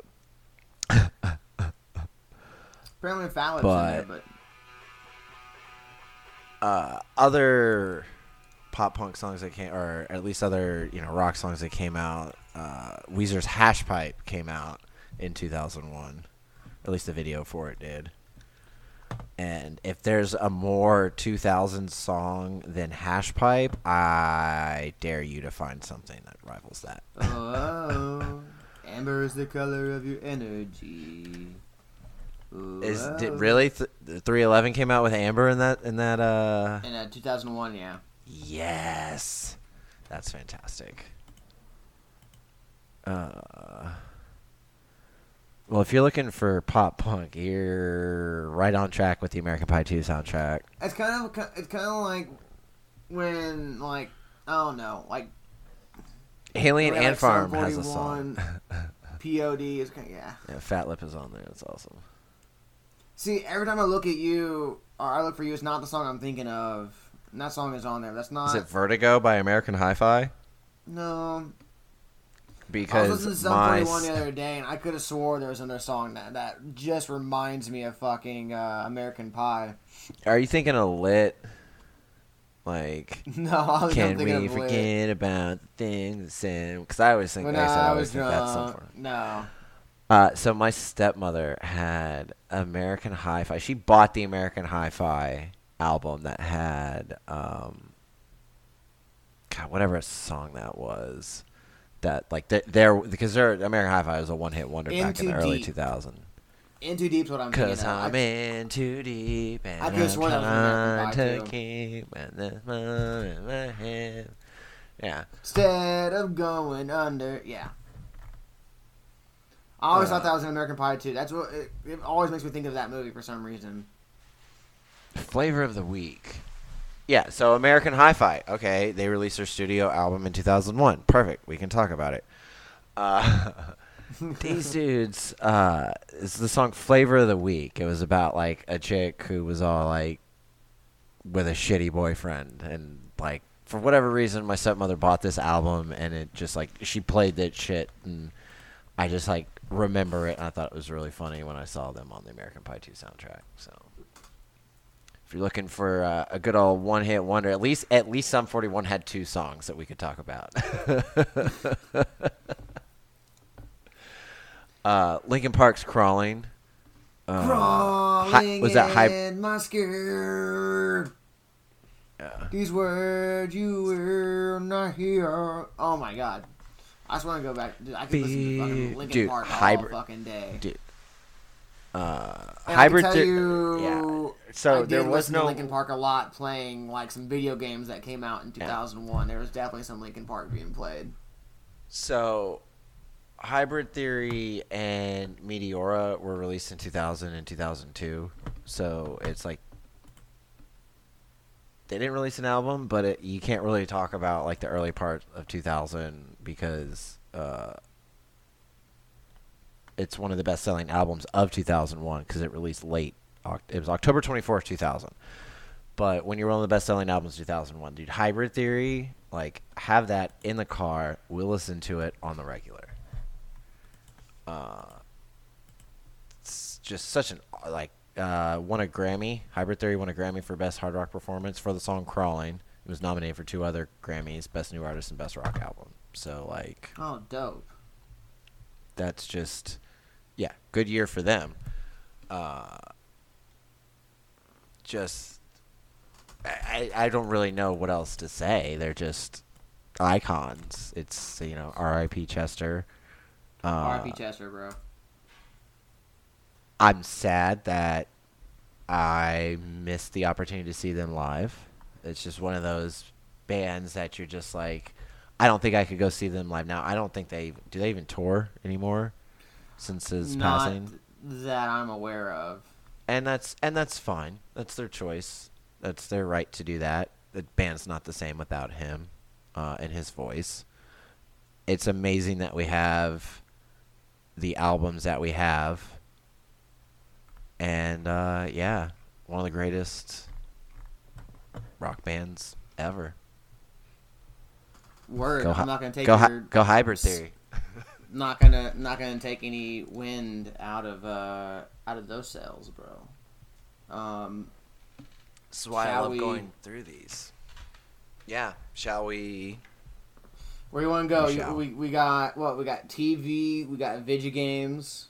A: Apparently Fat Lip's in there,
B: But-
A: but
B: uh, other pop punk songs that came, or at least other you know rock songs that came out. Uh, Weezer's Hash Pipe came out in 2001. At least the video for it did. And if there's a more 2000 song than Hash Pipe, I dare you to find something that rivals that.
A: oh, amber is the color of your energy.
B: Is did really th- 311 came out with Amber in that in that uh
A: In uh, 2001, yeah.
B: Yes. That's fantastic. Uh, well, if you're looking for pop punk, you're right on track with the American Pie 2 soundtrack.
A: It's kind of it's kind of like when like I don't know like
B: Alien
A: Or like
B: Ant Farm has a song.
A: POD is kind of, yeah.
B: yeah, Fat Lip is on there. That's awesome.
A: See, every time I look at you or I look for you, it's not the song I'm thinking of. And that song is on there. That's not.
B: Is it Vertigo by American Hi-Fi?
A: no. I was
B: Because
A: listening to Sum
B: my
A: 41 the other day, and I could have swore there was another song that that just reminds me of fucking uh, American Pie.
B: are you thinking of Lit? Like,
A: No,
B: can we forget about the things in? Because I always think, I, said, I always think that's something.
A: No.
B: Uh, so my stepmother had American Hi-Fi. She bought the American Hi-Fi album that had, um, God, whatever song that was. That like they're because they're American Hi-Fi was a one-hit wonder back in the early
A: Deep.
B: 2000s.
A: In Too Deep's what I'm thinking
B: Cause
A: of.
B: I'm
A: I-
B: in too deep and
A: I
B: I'm trying to keep there's money in my hand. Yeah,
A: Instead of going under, yeah. I always
B: Uh,
A: thought that was an American Pie too. That's what it, it always makes me think of that movie for some reason.
B: flavor of the week. Yeah, so American Hi-Fi. Okay, they released their studio album in 2001. Perfect. We can talk about it. Uh, these dudes. Uh, it's the song "Flavor of the Week." It was about like a chick who was all like with a shitty boyfriend, and like for whatever reason, my stepmother bought this album, and it just like she played that shit, and I just like remember it, and I thought it was really funny when I saw them on the American Pie 2 soundtrack. So you're looking for uh, a good old one-hit wonder, at least at least Sum 41 had two songs that we could talk about. uh, Linkin Park's "Crawling." Uh, hi-
A: Crawling
B: was that
A: in my skirt.
B: Yeah.
A: These words you will not hear. Oh my god. I just want to go back. Dude, I could listen to fucking
B: Be-
A: Linkin
B: dude,
A: Park all
B: hybrid-
A: fucking day.
B: Dude. Uh,
A: And
B: hybrid.
A: I can tell
B: thi-
A: you,
B: yeah. So there was no.
A: Linkin Park a lot, playing like some video games that came out in 2001. There was definitely some Linkin Park being played.
B: So, Hybrid Theory and Meteora were released in 2000 and 2002. So it's like they didn't release an album, but it, you can't really talk about like the early part of 2000 because uh, it's one of the best-selling albums of 2001 because it released late. It was October 24th, 2000. But when you're one of the best-selling albums, 2001, dude, Hybrid Theory, like have that in the car. We'll listen to it on the regular. Uh, it's just such an like uh, won a Grammy. Hybrid Theory won a Grammy for best hard rock performance for the song "Crawling." It was nominated for two other Grammys: Best New Artist and Best Rock Album. So like
A: Oh, dope.
B: that's just yeah, good year for them. Uh, just I, I don't really know what else to say. They're just icons. It's you know R.I.P. Chester. Uh,
A: R.I.P. Chester, bro.
B: I'm sad that I missed the opportunity to see them live. It's just one of those bands that you're just like, I don't think I could go see them live now. I don't think they do. They even tour anymore since his
A: Not
B: passing,
A: that I'm aware of.
B: And that's and that's fine. That's their choice. That's their right to do that. The band's not the same without him uh, and his voice. It's amazing that we have the albums that we have and uh, yeah, one of the greatest rock bands ever.
A: Word.
B: Go,
A: I'm not gonna take
B: go, hy-
A: your.
B: go hybrid theory.
A: Not gonna not gonna take any wind out of uh out of those sails, bro. Um,
B: This is why I love
A: we-
B: going through these. Yeah, shall we?
A: where you want to go?
B: We
A: You- We, we got what? We got TV. We got video games.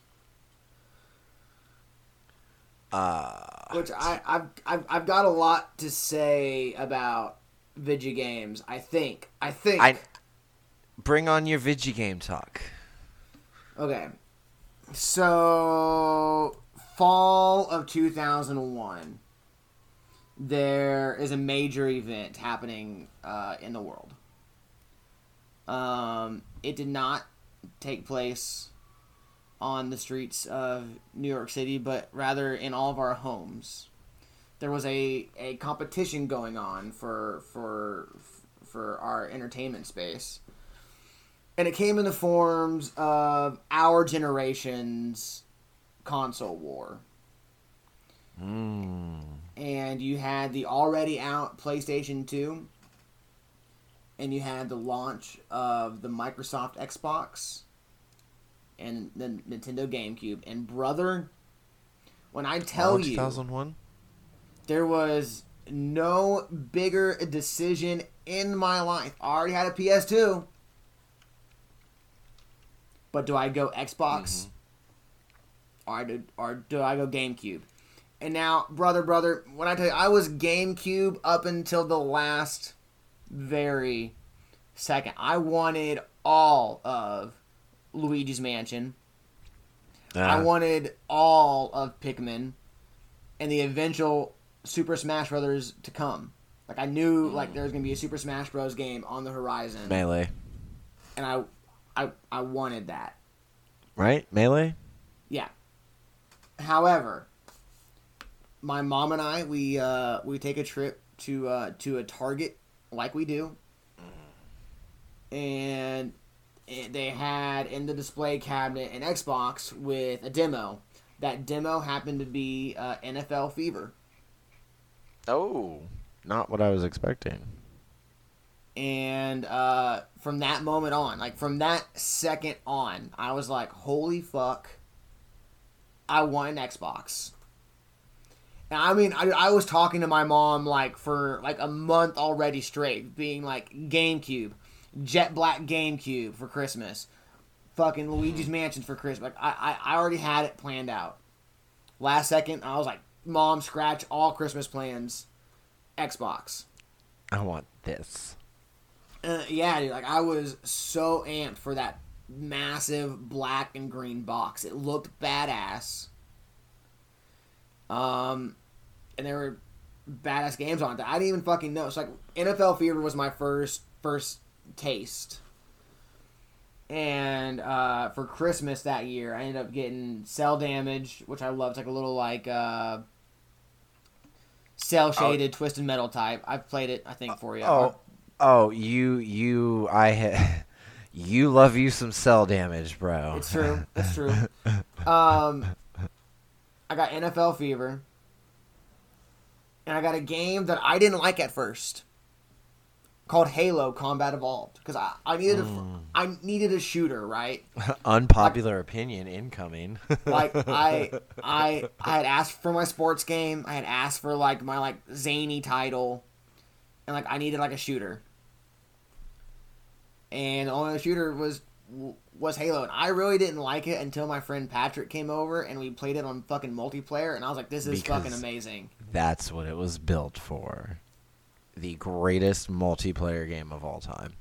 B: Uh,
A: Which I I've, I've I've got a lot to say about video games. I think. I think.
B: I bring on your Vigi game talk.
A: Okay. So, fall of 2001, there is a major event happening uh, in the world. Um, it did not take place on the streets of New York City, but rather in all of our homes. There was a, a competition going on for for for our entertainment space, and it came in the forms of our generation's console war.
B: Mm.
A: And you had the already out PlayStation 2, and you had the launch of the Microsoft Xbox and the Nintendo GameCube. And brother, when I tell you
B: 2001.
A: there was no bigger decision in my life. I already had a PS2. But do I go Xbox? Or, do, or do I go GameCube? And now, brother, brother, when I tell you, I was GameCube up until the last very second. I wanted all of Luigi's Mansion. I
B: Ah,
A: wanted all of Pikmin and the eventual Super Smash Brothers to come. Like I knew like there was gonna be a Super Smash Bros. game on the horizon,
B: melee,
A: and I, I, I wanted that.
B: right? Melee.
A: Yeah. However, my mom and I we uh, we take a trip to uh, to a Target like we do, and it- they had in the display cabinet an Xbox with a demo. That demo happened to be uh, NFL Fever,
B: Oh, not what I was expecting.
A: And uh, from that moment on, like from that second on, I was like, "Holy fuck!" I want an Xbox. And I mean, I, I was talking to my mom like for like a month already straight, being like GameCube, Jet Black GameCube for Christmas, fucking Luigi's Mansion for Christmas. Like I, I, I already had it planned out. Last second, I was like, "Mom, scratch all Christmas plans, Xbox."
B: I want this.
A: Uh, yeah, dude. Like I was so amped for that massive black and green box. It looked badass. Um, and there were badass games on it that I didn't even fucking know. So like NFL Fever was my first first taste. And uh, for Christmas that year, I ended up getting Cel Damage, which I loved. It's like a little like uh, cel shaded twisted metal type. I've played it, I think, for you.
B: Oh, oh, you, you, I, ha- you love you some Cel Damage, bro.
A: It's true. It's true. Um, I got NFL Fever, and I got a game that I didn't like at first, called Halo Combat Evolved, because I, I needed a, I needed a shooter, right?
B: Unpopular opinion incoming.
A: Like I I I had asked for my sports game. I had asked for like my like zany title, and like I needed like a shooter. And the only shooter was was Halo, and I really didn't like it until my friend Patrick came over and we played it on fucking multiplayer, and I was like, "This is fucking amazing."
B: That's what it was built for. The greatest multiplayer game of all time.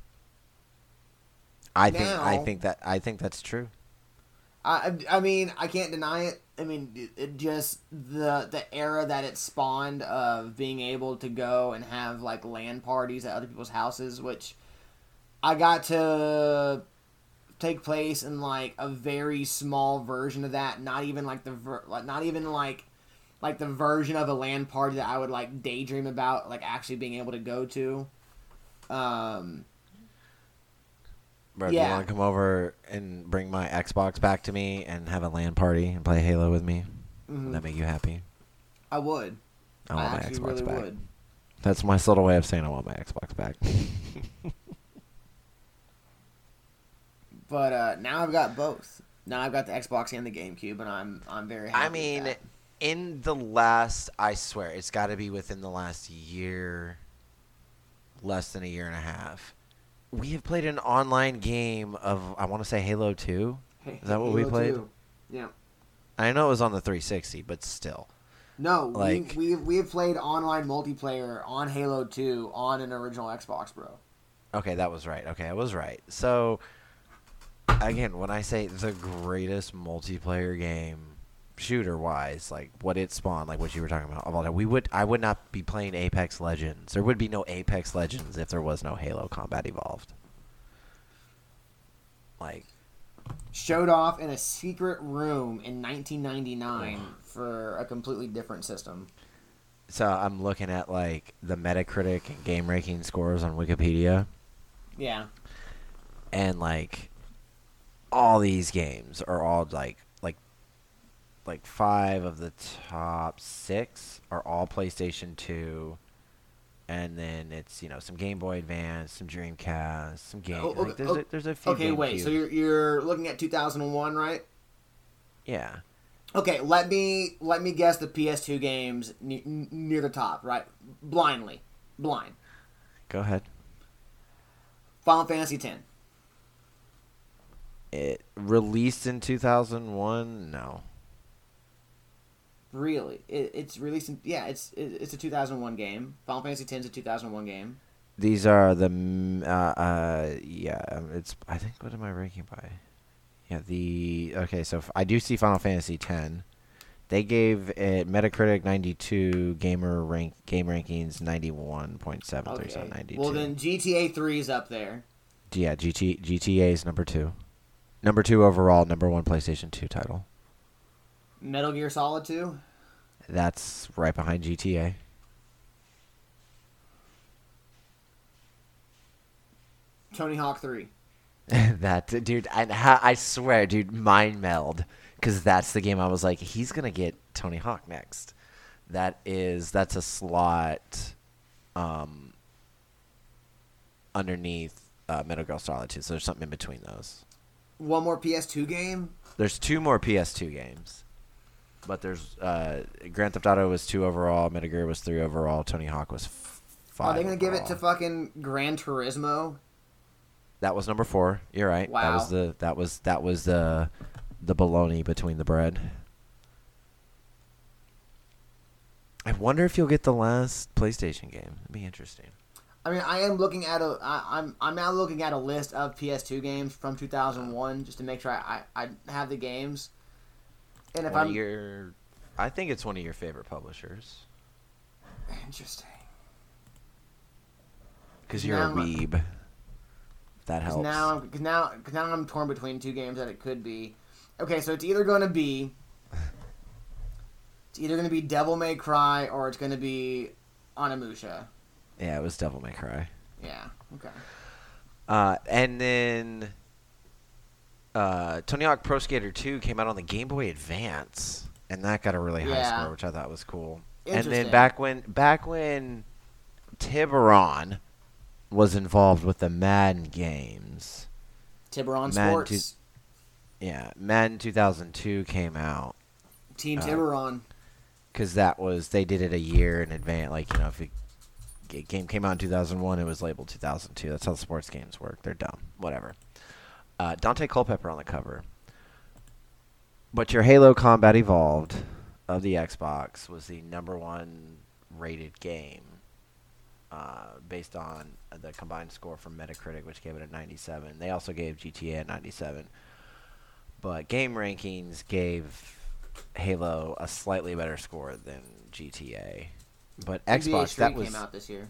B: I think I think that I think that's true.
A: I I mean I can't deny it. I mean just the the era that it spawned of being able to go and have like LAN parties at other people's houses, which I got to take place in like a very small version of that. Not even like the ver- like not even like like the version of a LAN party that I would like daydream about, like actually being able to go to. Um,
B: Bro, do you want to come over and bring my Xbox back to me and have a LAN party and play Halo with me?
A: mhm.
B: Would that make you happy?
A: I would.
B: I want my Xbox
A: really
B: back.
A: would.
B: That's my subtle way of saying I want my Xbox back.
A: But uh, now I've got both. Now I've got the Xbox and the GameCube, and I'm I'm very happy.
B: I mean, in the last, I swear, it's got to be within the last year, less than a year and a half. We have played an online game of, I want to say Halo 2. is that what we played?
A: 2. Yeah.
B: I know it was on the 360, but still.
A: No,
B: Like-
A: we we we have played online multiplayer on Halo 2 on an original Xbox, bro.
B: Okay, that was right. Okay, I was right. So, again, when I say the greatest multiplayer game, shooter wise, like what it spawned, like what you were talking about, all that, we would, I would not be playing Apex Legends. There would be no Apex Legends if there was no Halo Combat Evolved. Like
A: Showed off in a secret room in 1999 for a completely different system.
B: so I'm looking at like the Metacritic and game ranking scores on Wikipedia
A: Yeah.
B: and like all these games are all like like like five of the top six are all PlayStation 2 and then it's you know some Game Boy Advance, some Dreamcast, some game.
A: Oh,
B: like,
A: okay,
B: there's,
A: okay,
B: a, oh, there's a few.
A: Okay, wait. So you're you're looking at 2001, right?
B: yeah.
A: Okay, let me let me guess the PS2 games n- near the top, right? Blindly, blind.
B: Go ahead.
A: Final Fantasy X.
B: It released in 2001. No.
A: Really, it, it's released in yeah, it's it, it's a 2001 game. Final Fantasy X is a 2001 game.
B: These are the uh, uh yeah um, it's I think what am I ranking by? Yeah the okay so I do see Final Fantasy X. They gave it Metacritic 92, gamer rank game rankings 91.7,
A: Okay.
B: so 92.
A: Well, then GTA 3 is up there.
B: yeah, GT, GTA is number two, number two overall, number one PlayStation 2 title.
A: Metal Gear Solid 2.
B: That's right behind GTA.
A: Tony Hawk 3.
B: that dude, I, I swear, dude, mind meld, because that's the game I was like, he's gonna get Tony Hawk next. That is, that's a slot, um, underneath uh, Metal Gear Solid 2. So there's something in between those.
A: One more PS2 game.
B: There's two more PS2 games, but there's uh, Grand Theft Auto was two overall, Metal Gear was three overall, Tony Hawk was f- five.
A: Are they gonna give it to fucking Gran Turismo?
B: That was number four. You're right.
A: Wow.
B: That was the that was that was the the baloney between the bread. I wonder if you'll get the last PlayStation game. It'd be interesting.
A: I mean, I am looking at a. I, I'm I'm now looking at a list of PS2 games from 2001 just to make sure I I, I have the games. And if
B: one
A: I'm
B: your, I think it's one of your favorite publishers
A: interesting,
B: because you're a
A: Now I'm-
B: weeb. That helps.
A: now because now because now I'm torn between two games that it could be. Okay, so it's either going to be. It's either going to be Devil May Cry or it's going to be Onimusha.
B: yeah, it was Devil May Cry.
A: Yeah. Okay.
B: Uh, and then uh, Tony Hawk Pro Skater 2 came out on the Game Boy Advance, and that got a really high
A: Yeah.
B: score, which I thought was cool. And then back when back when Tiburon was involved with the Madden games,
A: Tiburon
B: Madden
A: Sports.
B: yeah, Madden 2002 came out
A: Team
B: uh,
A: Tiburon.
B: because that was they did it a year in advance. Like you know, if a game came out in 2001, it was labeled 2002. That's how sports games work. They're dumb. Whatever. Uh, Dante Culpepper on the cover. But your Halo Combat Evolved of the Xbox was the number one rated game, uh, based on the combined score from Metacritic, which gave it a 97. They also gave GTA a 97. But game rankings gave Halo a slightly better score than GTA. But Xbox that was
A: came out this year.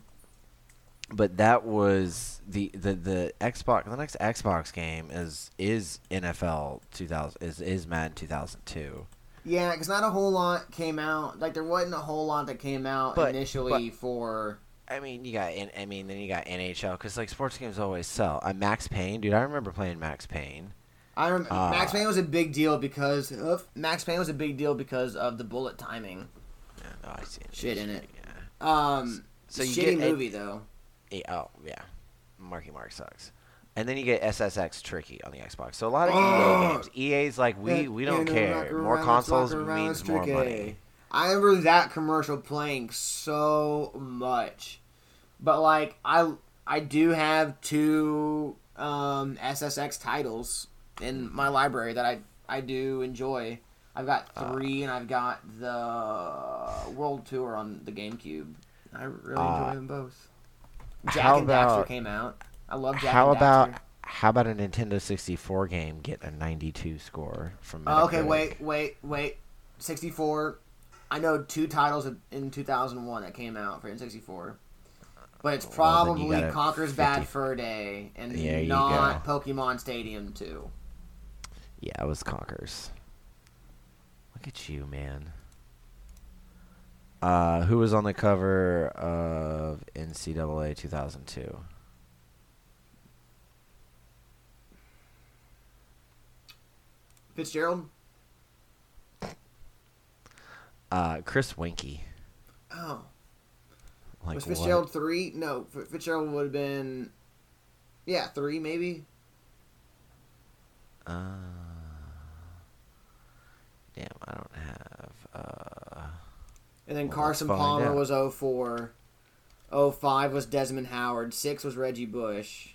B: But that was the, the the Xbox the next Xbox game is is NFL 2000 is is Madden 2002.
A: Yeah, because not a whole lot came out. Like there wasn't a whole lot that came out
B: But-
A: initially for.
B: I mean, you got I mean, then you got NHL cuz like sports games always sell. Uh, Max Payne, dude, I remember playing Max Payne.
A: I remember
B: Uh,
A: Max Payne was a big deal because of Max Payne was a big deal because of the bullet timing.
B: Yeah, no, I see
A: Shit in it.
B: Yeah.
A: Um,
B: So you
A: shitty
B: get
A: movie though.
B: Yeah, oh yeah, Marky Mark sucks. And then you get SSX Tricky on the Xbox. So a lot of. EA games. EA's like we we don't
A: You know, rock
B: care. More
A: around,
B: consoles means more
A: tricky.
B: money.
A: I remember that commercial playing so much, but like I I do have two um, SSX titles in my library that I I do enjoy. I've got
B: Uh.
A: three, and I've got the World Tour on the GameCube. I really
B: Uh,
A: enjoy them both. Jak
B: how
A: and Daxter
B: about-
A: came out. I love Jak
B: How
A: and
B: about
A: Daxter.
B: how about a Nintendo 64 game get a 92 score from
A: Oh, okay, wait, wait, wait. 64. I know two titles in 2001 that came out for N64. but it's
B: Well,
A: probably
B: a
A: Conker's
B: 50
A: Bad Fur Day and not. Pokemon Stadium 2.
B: Yeah, it was Conkers. Look at you, man. Uh, who was on the cover of NCAA 2002?
A: Fitzgerald?
B: Uh, Chris Weinke.
A: Oh.
B: Like
A: was
B: what?
A: Fitzgerald 3? No, Fitzgerald would have been. Yeah, 3 maybe?
B: Uh, damn, I don't have. Uh,
A: And then
B: Well,
A: Carson Palmer
B: out.
A: was 04. 05 was Desmond Howard. 6 was Reggie Bush.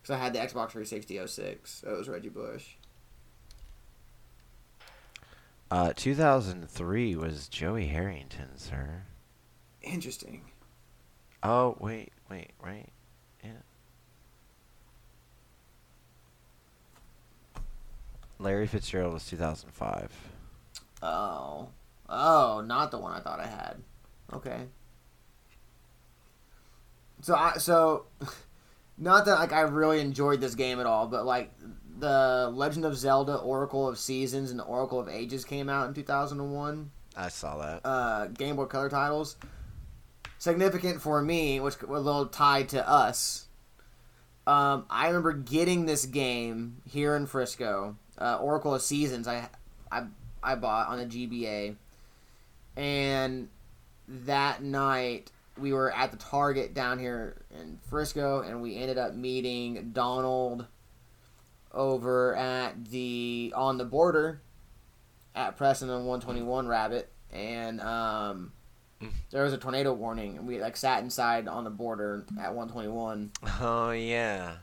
A: Because I had the Xbox 360 06. So it was Reggie Bush.
B: uh, 2003 was Joey Harrington, sir.
A: Interesting.
B: Oh wait, wait, right? Yeah. Larry Fitzgerald was 2005.
A: Oh. Oh, not the one I thought I had. Okay. So I so not that like I really enjoyed this game at all, but like the Legend of Zelda Oracle of Seasons and the Oracle of Ages came out in 2001.
B: I saw that.
A: uh, Game Boy Color titles. Significant for me, which was a little tied to us. Um, I remember getting this game here in Frisco, uh, Oracle of Seasons. I, I, I bought on the GBA, and that night we were at the Target down here in Frisco, and we ended up meeting Donald over at the on the border at Preston and 121 Rabbit, and um,
B: Mm.
A: there was a tornado warning, and we like sat inside on the border at 121.
B: Oh yeah.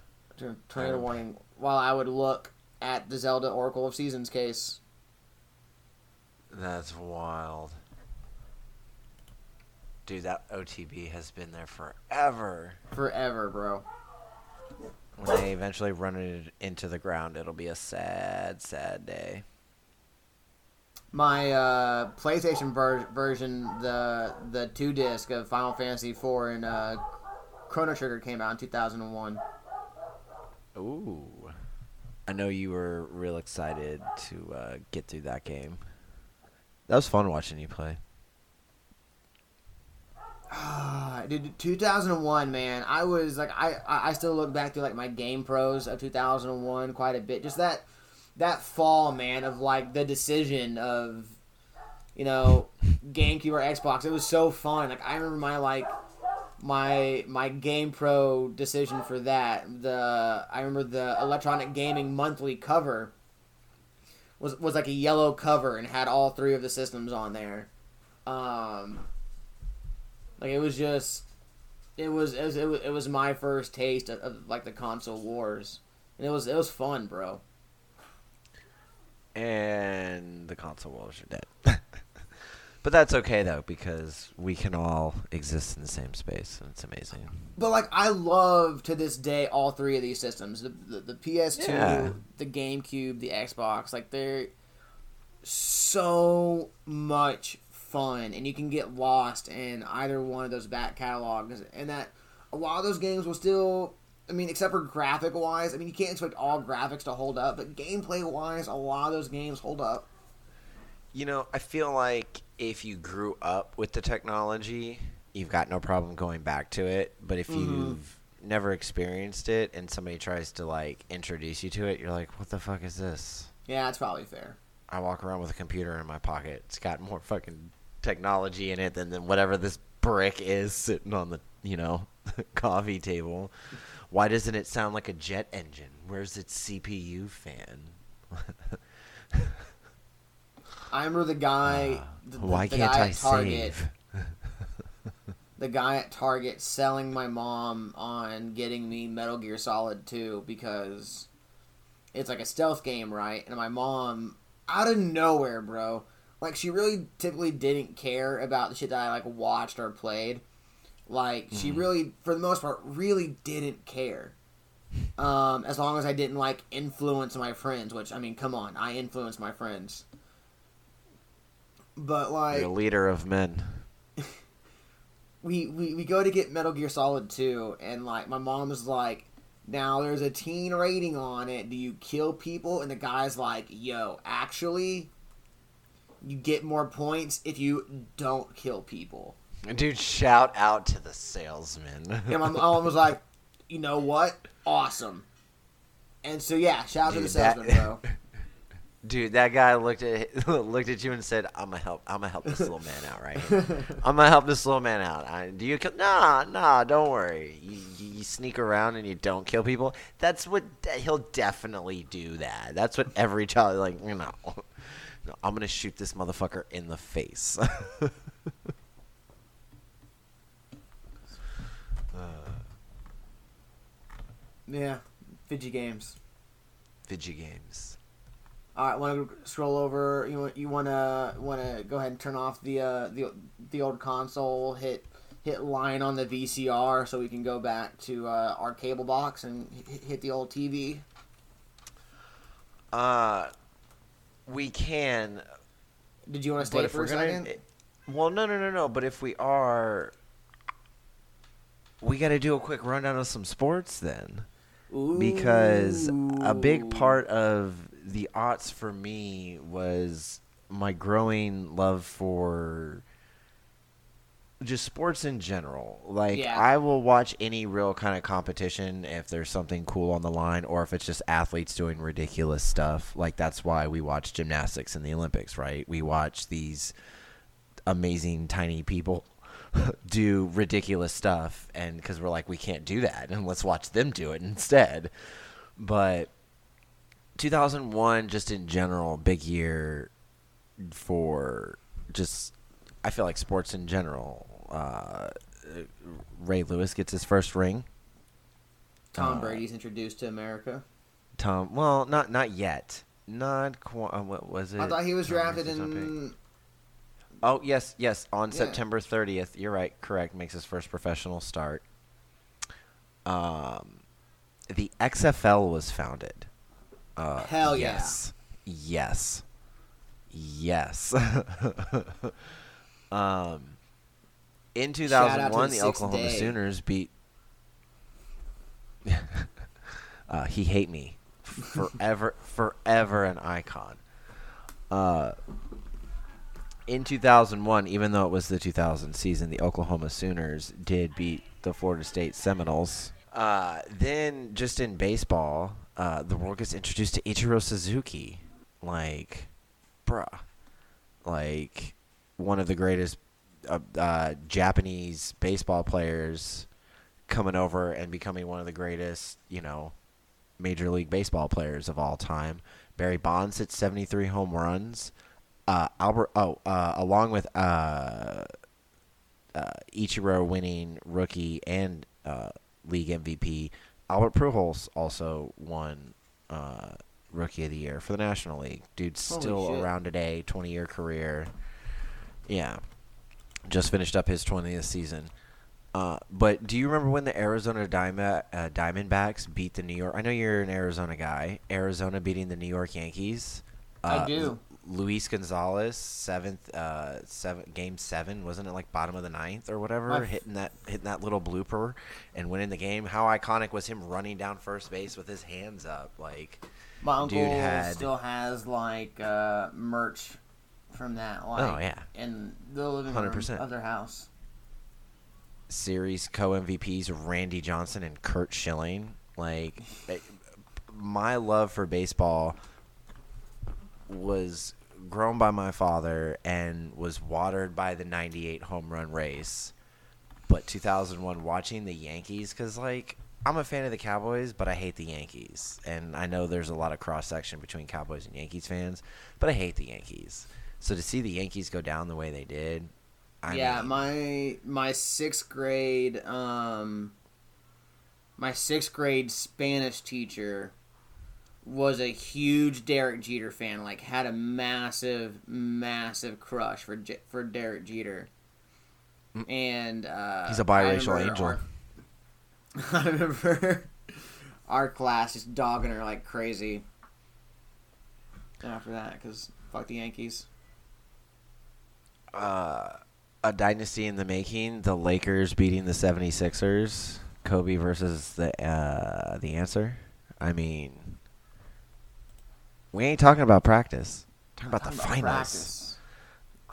A: Tornado warning. While I would look at the Zelda Oracle of Seasons case.
B: That's wild. Dude, that OTB has been there forever.
A: Forever, bro.
B: When they eventually run it into the ground, it'll be a sad, sad day.
A: My uh, PlayStation ver- version, the the two disc of Final Fantasy IV and uh, Chrono Trigger came out in 2001.
B: Ooh. I know you were real excited to uh, get through that game. That was fun watching you play.
A: Ah, Dude, 2001, man. I was like, I, I I still look back to like my Game Pros of 2001 quite a bit. Just that, that fall, man, of like the decision of, you know, GameCube or Xbox. It was so fun. Like I remember my like, my my Game Pro decision for that. The I remember the Electronic Gaming Monthly cover. Was was like a yellow cover and had all three of the systems on there. Um, like it was just, it was it was it was, it was my first taste of, of like the console wars, and it was it was fun, bro.
B: And the console wars are dead. but that's okay, though, because we can all exist in the same space, and it's amazing.
A: But like I love to this day all three of these systems: the the, the PS2,
B: Yeah.
A: the GameCube, the Xbox. Like they're so much fun, and you can get lost in either one of those back catalogs, and that a lot of those games will still. I mean, except for graphic wise, I mean, you can't expect all graphics to hold up, but gameplay wise, a lot of those games hold up.
B: You know, I feel like if you grew up with the technology, you've got no problem going back to it. But if mm-hmm. you've never experienced it and somebody tries to like introduce you to it, you're like, "What the fuck is this?"
A: Yeah, that's probably fair.
B: I walk around with a computer in my pocket. It's got more fucking technology in it than, than whatever this brick is sitting on the, you know, coffee table. Why doesn't it sound like a jet engine? Where's its CPU fan?
A: I remember the guy. the, the-
B: Uh, Why
A: the
B: can't
A: guy
B: I
A: Target,
B: save?
A: the guy at Target selling my mom on getting me Metal Gear Solid 2 because it's like a stealth game, right? And my mom, out of nowhere, bro, like she really typically didn't care about the shit that I like watched or played. Like she really, for the most part, really didn't care. Um, as long as I didn't like influence my friends, which I mean, come on, I influence my friends. But like,
B: You're a leader of men.
A: we, we we go to get Metal Gear Solid 2 and like my mom is like now there's a teen rating on it. Do you kill people? And the guy's like, "Yo, actually you get more points if you don't kill people."
B: Dude, shout out to the salesman.
A: And my mom was like, "You know what? Awesome." And so yeah, shout out to the
B: Dude, that-
A: salesman, bro.
B: Dude, that guy looked at looked at you and said, "I'm gonna help. I'm gonna help this little man out, right? here. I'm gonna help this little man out. I, do you kill? Nah, nah. Don't worry. You, you, you sneak around and you don't kill people. That's what he'll definitely do. That. That's what every child like. You know, no, I'm gonna shoot this motherfucker in the face.
A: yeah, Fiji Games.
B: Video games.
A: All right, want to scroll over? You want you want to want to go ahead and turn off the uh, the the old console. Hit hit line on the VCR so we can go back to uh, our cable box and hit, hit the old TV.
B: Uh, we can
A: Did you want to stay for a
B: gonna, well, no, no, no, no. But if we are, we got to do a quick rundown of some sports then, because a big part of the aughts for me was my growing love for just sports in general. Like
A: Yeah.
B: I will watch any real kind of competition if there's something cool on the line or if it's just athletes doing ridiculous stuff. Like that's why we watch gymnastics in the Olympics, right? We watch these amazing tiny people do ridiculous stuff and cuz we're like we can't do that and let's watch them do it instead. But 2001 just in general big year for just I feel like sports in general. Uh, Ray Lewis gets his first ring.
A: Tom
B: uh,
A: Brady's introduced to America.
B: Tom, well, not not yet. Not qu- uh, what was it?
A: I thought he was
B: Tom
A: drafted
B: Brady's not picked.
A: in.
B: Oh yes, yes. On
A: Yeah.
B: September 30th, you're right. Correct. Makes his first professional start. Um, the XFL was founded. Uh,
A: Hell yeah.
B: yes. Yes. Yes. um, in
A: Shout out to
B: 2001,
A: the
B: the Oklahoma
A: day.
B: Sooners beat. uh, he hate me forever, forever an icon. Uh, in 2001, even though it was the 2000 season, the Oklahoma Sooners did beat the Florida State Seminoles. Uh, then, just in baseball, uh, the world gets introduced to Ichiro Suzuki. Like, bruh. Like, one of the greatest uh, uh, Japanese baseball players coming over and becoming one of the greatest, you know, Major League Baseball players of all time. Barry Bonds hit 73 home runs. Uh, Albert, oh, uh, along with uh, uh, Ichiro winning rookie and uh, league MVP, Albert Pujols also won uh, rookie of the year for the National League. Dude's
A: Holy
B: still
A: shit.
B: around today, 20 year career. Yeah, just finished up his 20th season. Uh, but do you remember when the Arizona Diamond, uh, Diamondbacks beat the New York? I know you're an Arizona guy. Arizona beating the New York Yankees.
A: I
B: Uh,
A: do.
B: Luis Gonzalez, seventh, uh, seven, game seven, wasn't it like bottom of the ninth or whatever,
A: f-
B: hitting that hitting that little blooper and winning the game. How iconic was him running down first base with his hands up, like
A: My uncle
B: Dude had-
A: still has like uh, merch from that. Oh, like,
B: Oh, yeah.
A: in the living room
B: 100%.
A: of their house.
B: series co MVPs Randy Johnson and Curt Schilling. Like my love for baseball was grown by my father and was watered by the 98 home run race. But 2001 watching the Yankees cuz like I'm a fan of the Cowboys, but I hate the Yankees. And I know there's a lot of cross section between Cowboys and Yankees fans, but I hate the Yankees. So to see the Yankees go down the way they did, I
A: yeah,
B: mean,
A: my my sixth grade um my sixth grade Spanish teacher was a huge Derek Jeter fan. Like had a massive, massive crush for for Derek Jeter. And uh,
B: Mm. He's a biracial angel.
A: our- I remember our class just dogging her like crazy. After that, because fuck the Yankees.
B: Uh, a dynasty in the making. The Lakers beating the 76ers. Kobe versus the uh, the answer. I mean, we ain't talking about practice. Talking about the
A: Talking
B: finals.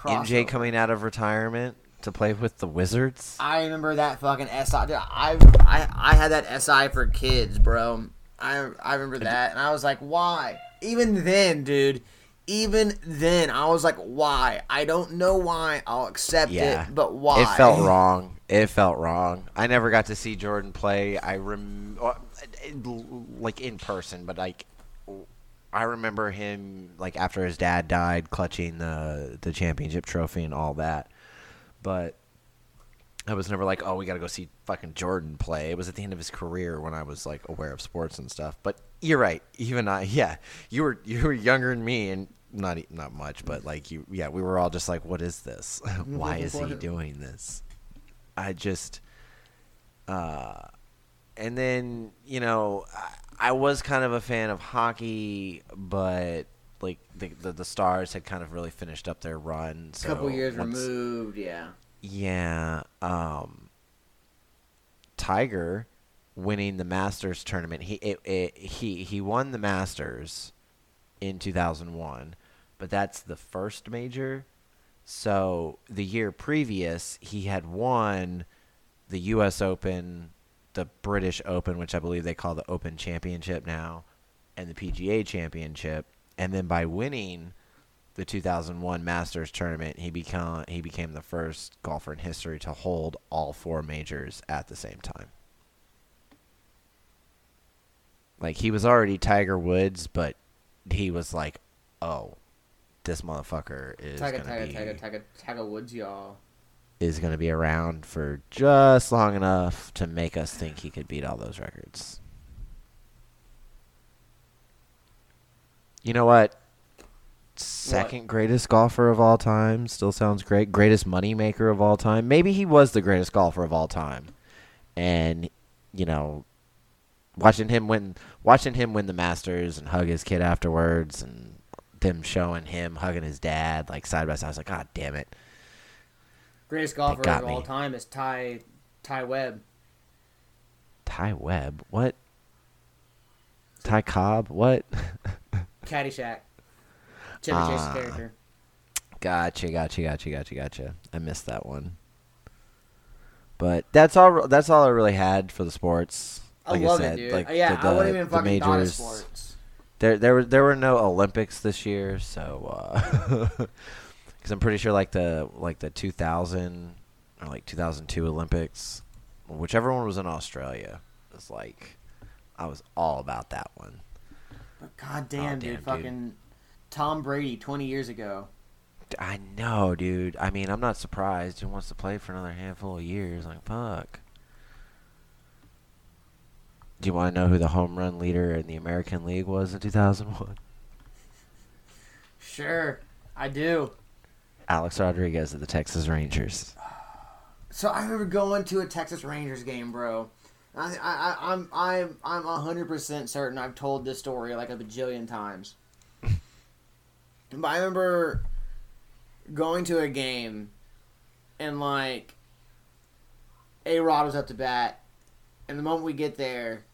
B: MJ coming out of retirement to play with the Wizards.
A: I remember that fucking SI. Dude, I, I I had that SI for kids, bro. I I remember that, and I was like, why? Even then, dude. Even then, I was like, why? I don't know why. I'll accept
B: Yeah.
A: it, but why?
B: It felt wrong. It felt wrong. I never got to see Jordan play. I rem uh, like in person, but like I remember him like after his dad died, clutching the the championship trophy and all that. But I was never like, oh, we got to go see fucking Jordan play. It was at the end of his career when I was like aware of sports and stuff. But you're right. Even I, yeah, you were you were younger than me and not not much, but like you, yeah, we were all just like, what is this? Why is he doing this? I just, uh, and then you know, I, I was kind of a fan of hockey, but like the, the the Stars had kind of really finished up their run.
A: A
B: So
A: couple years
B: once-
A: removed, yeah.
B: yeah. Um, Tiger winning the Masters tournament. He it, it, he he won the Masters in 2001, but that's the first major. So the year previous, he had won the U.S. Open, the British Open, which I believe they call the Open Championship now, and the PGA Championship. And then by winning the 2001 Masters tournament, he became he became the first golfer in history to hold all four majors at the same time. Like he was already Tiger Woods, but he was like, "Oh, this motherfucker is
A: Tiger,
B: gonna
A: Tiger,
B: be
A: Tiger, Tiger, Tiger Woods, y'all.
B: is gonna be around for just long enough to make us think he could beat all those records." You know what? Second greatest golfer of all time still sounds great. Greatest money maker of all time. Maybe he was the greatest golfer of all time. And you know, watching him win watching him win the Masters and hug his kid afterwards and them showing him hugging his dad like side by side. I was like, God damn it.
A: Greatest golfer of all
B: me.
A: time is Ty Ty Webb.
B: Ty Webb? What? Ty Cobb? What?
A: Caddyshack. Chevy
B: Ah.
A: Chase's character.
B: Gotcha, gotcha, gotcha, gotcha, gotcha. I missed that one. But that's all. That's all I really had for the sports.
A: I
B: Like
A: love
B: said,
A: it, dude.
B: like
A: yeah,
B: the,
A: I wouldn't even
B: the
A: fucking thought of
B: majors.
A: sports.
B: There, there were there were no Olympics this year, so uh, because I'm pretty sure like the like the 2000 or like 2002 Olympics, whichever one was in Australia, was like I was all about that one.
A: But god damn,
B: Oh,
A: dude,
B: damn, dude.
A: fucking Tom Brady 20 years ago.
B: I know, dude. I mean, I'm not surprised. He wants to play for another handful of years. Like, fuck. Do you want to know who the home run leader in the American League was in 2001?
A: Sure, I do.
B: Alex Rodriguez of the Texas Rangers.
A: So I remember going to a Texas Rangers game, bro. I, I, I'm, I'm, I'm hundred percent certain I've told this story like a bajillion times. but I remember going to a game, and like, A Rod was up to bat, and the moment we get there,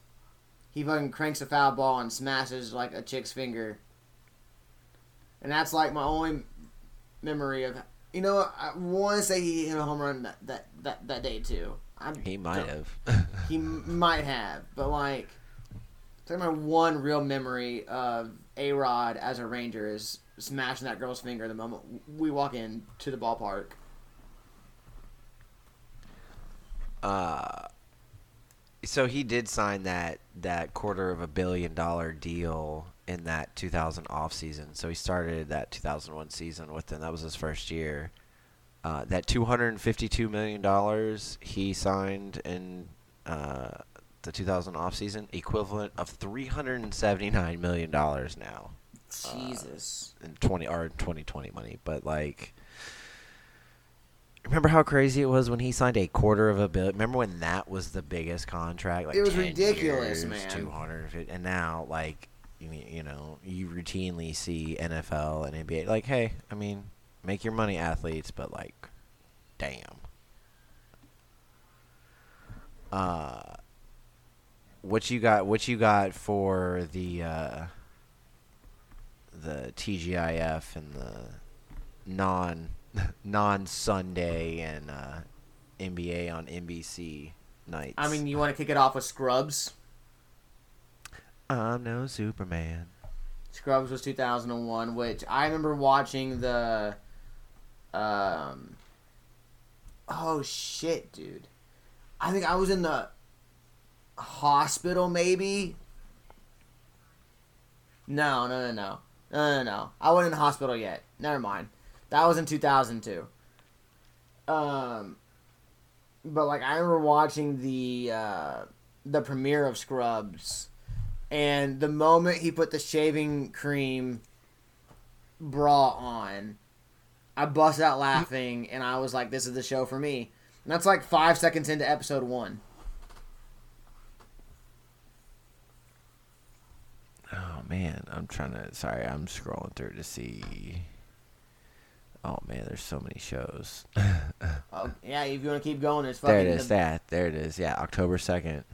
A: he fucking cranks a foul ball and smashes like a chick's finger. And that's like my only memory of you know, I want to say he hit a home run that that, that, that day too. I
B: He might have.
A: He might have, but like, it's like my one real memory of A Rod as a Ranger is smashing that girl's finger the moment we walk in to the ballpark.
B: uh, so he did sign that that quarter of a billion dollar deal in that 2000 off season. So he started that 2001 season with them. That was his first year. Uh, that 252 million dollars he signed in uh, the 2000 off season, equivalent of 379 million dollars now
A: Jesus.
B: in 20 or 2020 money. But like, remember how crazy it was when he signed a quarter of a bill? Remember when that was the biggest contract? Like
A: It was ridiculous,
B: years,
A: man.
B: 250, and now like you, you know you routinely see NFL and NBA like, hey, I mean, make your money, athletes, but like, damn. Uh, what you got? What you got for the uh, the TGIF and the non non Sunday and uh, NBA on NBC nights?
A: I mean, you want to kick it off with Scrubs?
B: I'm no Superman.
A: Scrubs was 2001, which I remember watching the. Um. Oh shit, dude! I think I was in the hospital, maybe. No, no, no, no, no, no, no. I wasn't in the hospital yet. Never mind. That was in 2002. Um. But like, I remember watching the uh, the premiere of Scrubs and the moment he put the shaving cream bra on, I bust out laughing, and I was like, "This is the show for me." And that's like five seconds into episode one.
B: Oh man, I'm trying to. Sorry, I'm scrolling through to see. Oh man, there's so many shows.
A: Oh, yeah, if you want to keep going, it's
B: there
A: fucking.
B: it is. That there it is. Yeah, October second.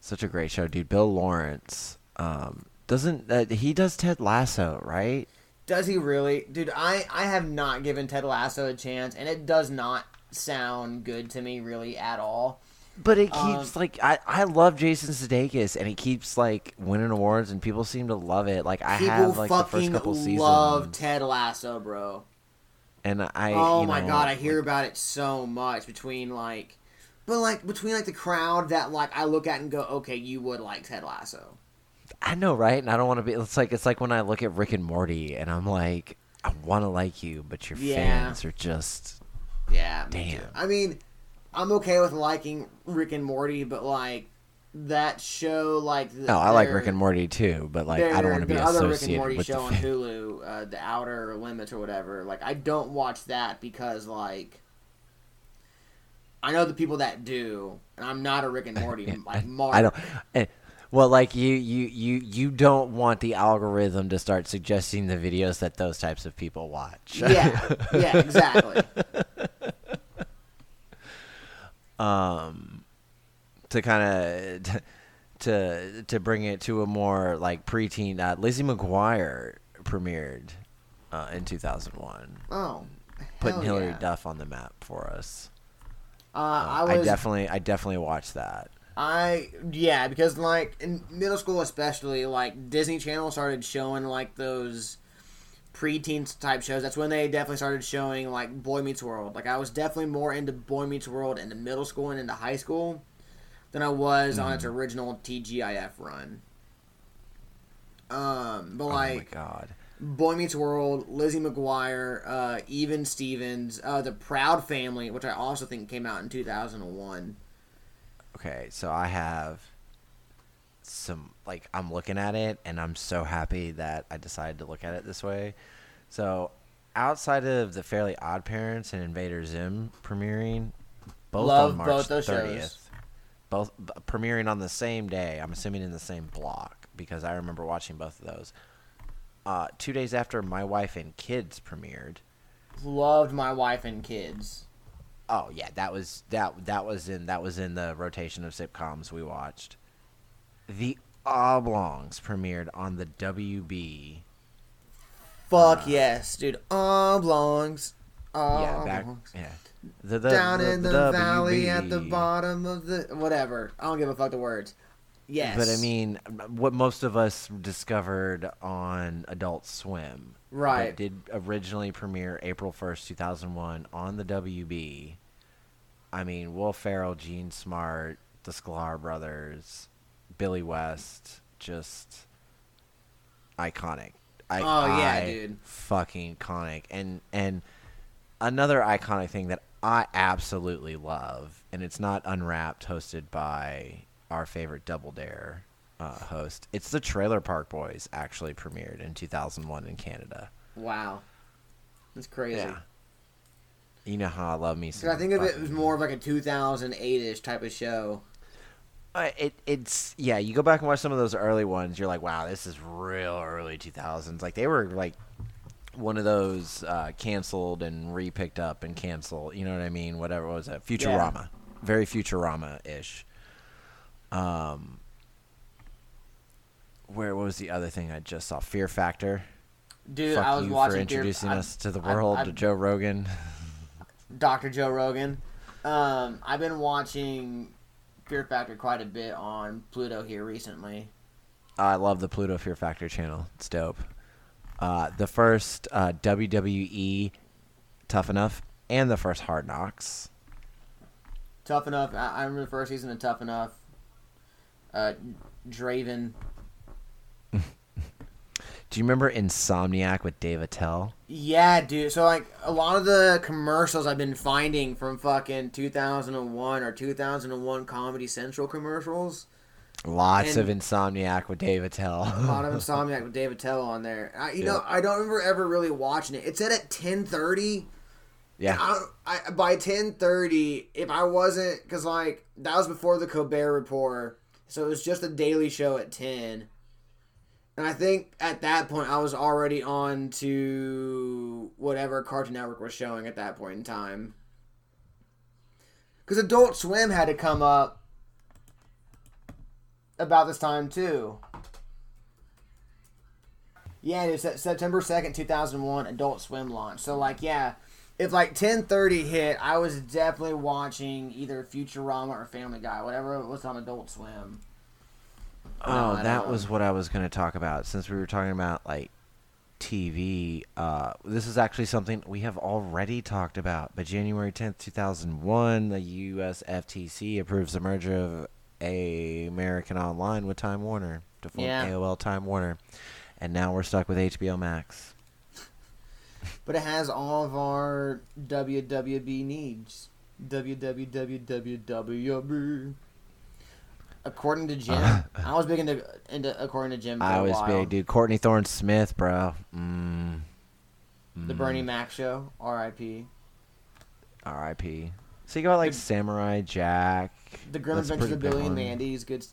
B: Such a great show, dude. Bill Lawrence. Um, doesn't uh, he does Ted Lasso right?
A: Does he really, dude? I I have not given Ted Lasso a chance, and it does not sound good to me really at all.
B: But it
A: Um,
B: keeps like I I love Jason Sudeikis, and he keeps like winning awards, and people seem to love it. Like I have like the first couple seasons,
A: love Ted Lasso, bro.
B: and I.
A: oh my
B: know,
A: god, I hear
B: like-
A: about it so much between like, but like between like the crowd that like I look at and go, okay, you would like Ted Lasso.
B: I know, right? And I don't want to be. It's like it's like when I look at Rick and Morty, and I'm like, I want to like you, but your
A: Yeah.
B: fans are just.
A: Yeah,
B: Damn.
A: I mean, I'm okay with liking Rick and Morty, but like that show, like the,
B: No, I like Rick and Morty too, but like I don't want to be
A: other Rick and
B: associated
A: Morty
B: with
A: show
B: the.
A: on Hulu, uh, The Outer Limits or whatever. Like, I don't watch that because like. I know the people that do, and I'm not a Rick and Morty like Mark.
B: I don't. eh, Well, like you, you, you, you don't want the algorithm to start suggesting the videos that those types of people watch.
A: Yeah, yeah, exactly.
B: Um, to kind of to to bring it to a more like preteen. Uh, Lizzie McGuire premiered uh, in 2001,
A: Oh,
B: putting Hilary
A: yeah.
B: Duff on the map for us.
A: Uh,
B: Uh,
A: I
B: I, definitely, I definitely watched that.
A: I yeah, because like in middle school especially, like Disney Channel started showing like those preteen type shows. That's when they definitely started showing like Boy Meets World. Like I was definitely more into Boy Meets World in the middle school and into high school than I was on
B: Mm.
A: its original TGIF run. Um, but
B: oh
A: like
B: my god.
A: Boy Meets World, Lizzie McGuire, uh, Even Stevens, uh, The Proud Family, which I also think came out in two thousand and one.
B: Okay, so I have some like I'm looking at it and I'm so happy that I decided to look at it this way. So, outside of the Fairly Odd Parents and Invader Zim premiering, both
A: Love
B: on March
A: both those
B: 30th,
A: shows.
B: both b- premiering on the same day. I'm assuming in the same block because I remember watching both of those. Uh, two days after My Wife and Kids premiered,
A: Loved My Wife and Kids.
B: Oh yeah, that was that that was in that was in the rotation of sitcoms we watched. The Oblongs premiered on the WB.
A: Fuck yes, dude. Oblongs.
B: yeah, back
A: Oblongs.
B: yeah. The, the,
A: Down
B: the-
A: in the, valley at the bottom of the whatever. I don't give a fuck the words. Yes.
B: But I mean, what most of us discovered on Adult Swim,
A: Right.
B: Did originally premiere April first, two thousand one, on the WB. I mean, Will Ferrell, Jean Smart, the Sklar brothers, Billy West, just iconic. I,
A: Oh, yeah,
B: I-
A: dude.
B: fucking iconic. And and another iconic thing that I absolutely love, and it's not Unwrapped, hosted by our favorite Double Dare uh, host. It's the Trailer Park Boys. Actually premiered in 2001 in Canada.
A: wow. That's crazy.
B: Yeah. You know how I love me. Some
A: I think of it
B: was
A: more of like a 2008-ish type of show.
B: Uh, it it's yeah. You go back and watch some of those early ones. You're like, wow, this is real early 2000s. Like they were like one of those uh, canceled and re-picked up and canceled. You know what I mean? Whatever was it? Futurama, very Futurama ish. Um, where what was the other thing I just saw? Fear Factor.
A: Dude,
B: Fuck
A: I was
B: you
A: watching
B: for
A: Fear-
B: introducing
A: I-
B: us to the
A: I-
B: world,
A: I-
B: to Joe Rogan.
A: Dr. Joe Rogan. Um, I've been watching Fear Factor quite a bit on Pluto here recently.
B: I love the Pluto Fear Factor channel. It's dope. Uh, the first uh, WWE Tough Enough and the first Hard Knocks.
A: Tough Enough. I, I remember the first season of Tough Enough. Uh, Draven.
B: Do you remember Insomniac with Dave Attell?
A: Yeah, dude. So like a lot of the commercials I've been finding from fucking 2001 or 2001 Comedy Central commercials.
B: Lots of Insomniac with Dave Attell.
A: A lot of Insomniac with Dave Attell on there. I, you know, I don't remember ever really watching it. It said at 10:30.
B: yeah.
A: I, I by 10:30, if I wasn't, because like that was before the Colbert Report, so it was just a daily show at 10. And I think at that point I was already on to whatever Cartoon Network was showing at that point in time. Because Adult Swim had to come up about this time too. Yeah, it was September second, two thousand one. Adult Swim launch. So like, yeah, if like ten thirty hit, I was definitely watching either Futurama or Family Guy, whatever was on Adult Swim. No,
B: Oh,
A: don't
B: that was what I was going to talk about. Since we were talking about like TV, uh, this is actually something we have already talked about. But January tenth, two thousand one, the U.S. FTC approves the merger of a American Online with Time Warner to form
A: Yeah.
B: AOL Time Warner, and now we're stuck with HBO Max.
A: But it has all of our WWB needs. WWWWWB. According to Jim, I was big into, into according to Jim for
B: I was
A: while.
B: big, dude. Courtney Thorne Smith, bro. Mm,
A: The Bernie Mac show, R.I.P.
B: R.I.P. So you got like Samurai Jack.
A: The Grim
B: That's
A: Adventures of Billy and. Mandy is good.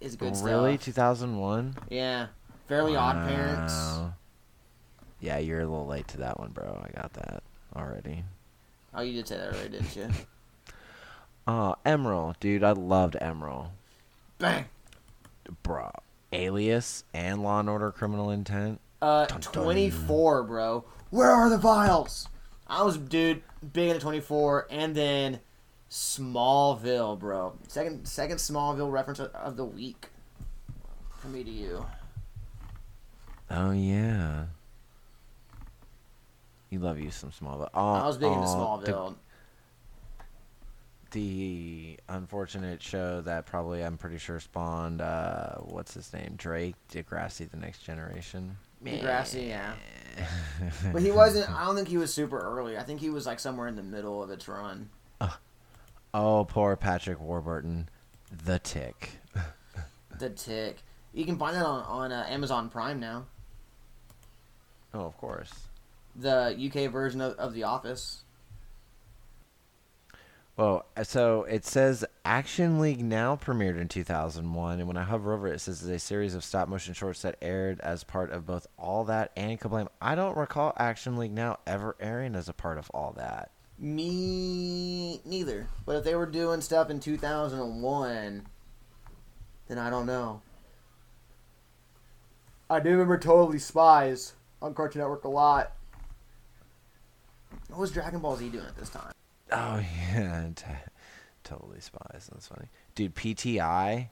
A: Is good
B: really? Two thousand one.
A: Yeah, Fairly Odd Parents.
B: Yeah, you're a little late to that one, bro. I got that already.
A: Oh, you did say that already, didn't you?
B: Oh, Emeril, dude. I loved Emeril.
A: Bang.
B: Bro. Alias and Law and Order Criminal Intent.
A: Uh,
B: Dun, dun.
A: 24, bro. Where are the vials? I was, dude, big into 24, and then Smallville, bro. Second, second Smallville reference of- the week. From me to you.
B: Oh yeah. You love you some Smallville. Oh,
A: I was big into
B: oh, the-
A: Smallville.
B: The unfortunate show that probably I'm pretty sure spawned uh what's his name Drake Degrassi the Next Generation.
A: Degrassi, yeah. But he wasn't, I don't think he was super early. I think he was, like, somewhere in the middle of its run.
B: Oh, poor Patrick Warburton, the Tick.
A: The Tick. You can find that on, on uh, Amazon Prime now.
B: Oh, of course.
A: The UK version of, of The Office.
B: Well, uh, so it says Action League Now premiered in 2001, and when I hover over it, it says it's a series of stop motion shorts that aired as part of both All That and Kablam. I don't recall Action League Now ever airing as a part of All That.
A: Me neither. But if they were doing stuff in 2001, then I don't know. I do remember Totally Spies on Cartoon Network a lot. What was Dragon Ball Z doing at this time?
B: Oh yeah, t- totally spies. That's funny, dude. PTI,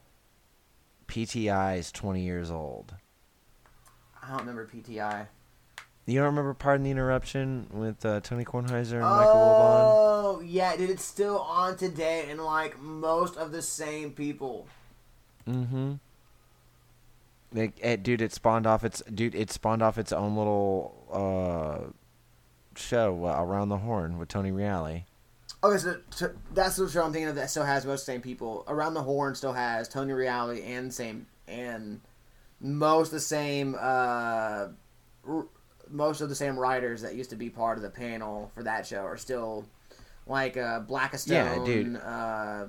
B: PTI is 20 years old.
A: I don't remember PTI.
B: You don't remember Pardon the Interruption with uh, Tony Kornheiser and Michael Wilbon?
A: Oh, yeah, dude, it's still on today, and like most of the same people.
B: Mm-hmm. It, it, dude, it spawned off its dude. It spawned off its own little uh, show uh, around the horn with Tony Reali.
A: Okay, so, so that's the show I'm thinking of that still has most of the same people. Around the Horn still has Tony Reali and same and most the same uh, r- most of the same writers that used to be part of the panel for that show are still like uh, Blackistone.
B: Yeah, dude.
A: Uh,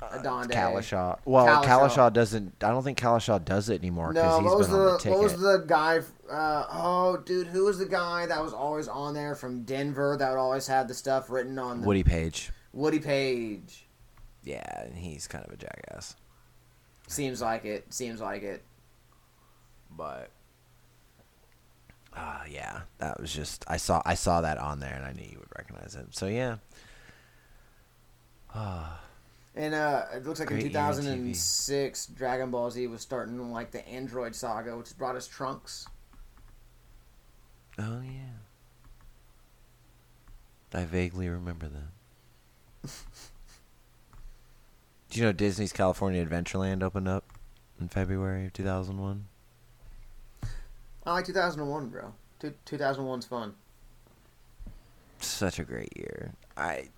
A: Adande.
B: Cowlishaw. Well,
A: Cowlishaw.
B: Cowlishaw doesn't. I don't think Cowlishaw does it anymore because
A: No,
B: he's
A: what was
B: been on
A: the,
B: the ticket.
A: what was the guy? Uh, oh, dude, who was the guy that was always on there from Denver that would always have the stuff written on the
B: Woody Paige.
A: Woody Paige?
B: Yeah, and he's kind of a jackass.
A: Seems like it. Seems like it.
B: But uh yeah, that was just I saw I saw that on there and I knew you would recognize it. So yeah. Ah,
A: And uh, it looks like in
B: Great TV.
A: 2006, Dragon Ball Z was starting like the Android saga, which brought us Trunks.
B: oh yeah. I vaguely remember that. Do you know Disney's California Adventureland opened up in February of 2001?
A: I like 2001, bro. Two, 2001's fun.
B: such a great year. I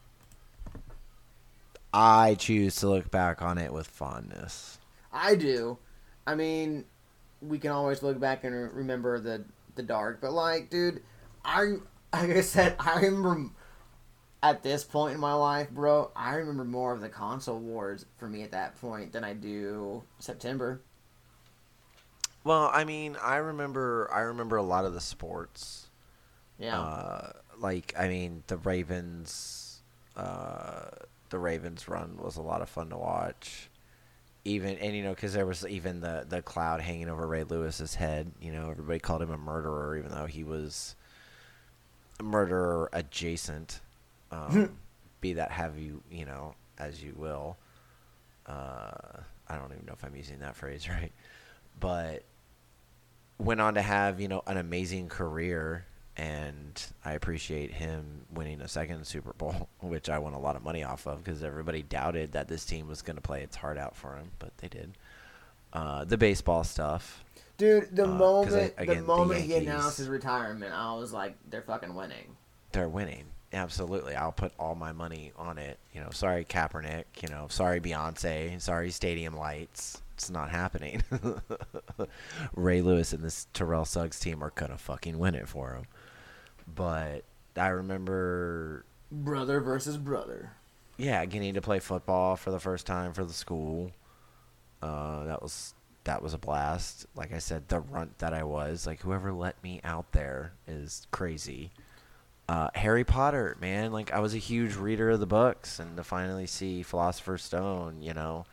B: I choose to look back on it with fondness.
A: I do. I mean, we can always look back and re- remember the the dark, but like, dude, I like I said, I remember at this point in my life, bro. I remember more of the console wars for me at that point than I do September.
B: Well, I mean, I remember I remember a lot of the sports.
A: Yeah,
B: Uh, like I mean, the Ravens uh, the Ravens run was a lot of fun to watch. Even and you know because there was even the the cloud hanging over Ray Lewis's head. You know, everybody called him a murderer, even though he was a murderer adjacent. Um, be that have you you know as you will. Uh, I don't even know if I'm using that phrase right, but went on to have you know an amazing career and I appreciate him winning a second Super Bowl, which I won a lot of money off of because everybody doubted that this team was going to play its heart out for him, but they did. Uh, the baseball stuff,
A: dude. The
B: uh, 'cause I-
A: moment
B: again,
A: the
B: the
A: moment he announced his retirement, I was like, they're fucking winning.
B: they're winning. Absolutely, I'll put all my money on it. You know, sorry Kaepernick. You know, sorry Beyonce. Sorry Stadium Lights. It's not happening. Ray Lewis and this Terrell Suggs team are gonna fucking win it for him. But I remember
A: Brother versus brother.
B: yeah, getting to play football for the first time for the school. Uh, that was that was a blast. Like I said, the runt that I was, like whoever let me out there is crazy. Uh, Harry Potter, man, like I was a huge reader of the books, and to finally see Philosopher's Stone, you know,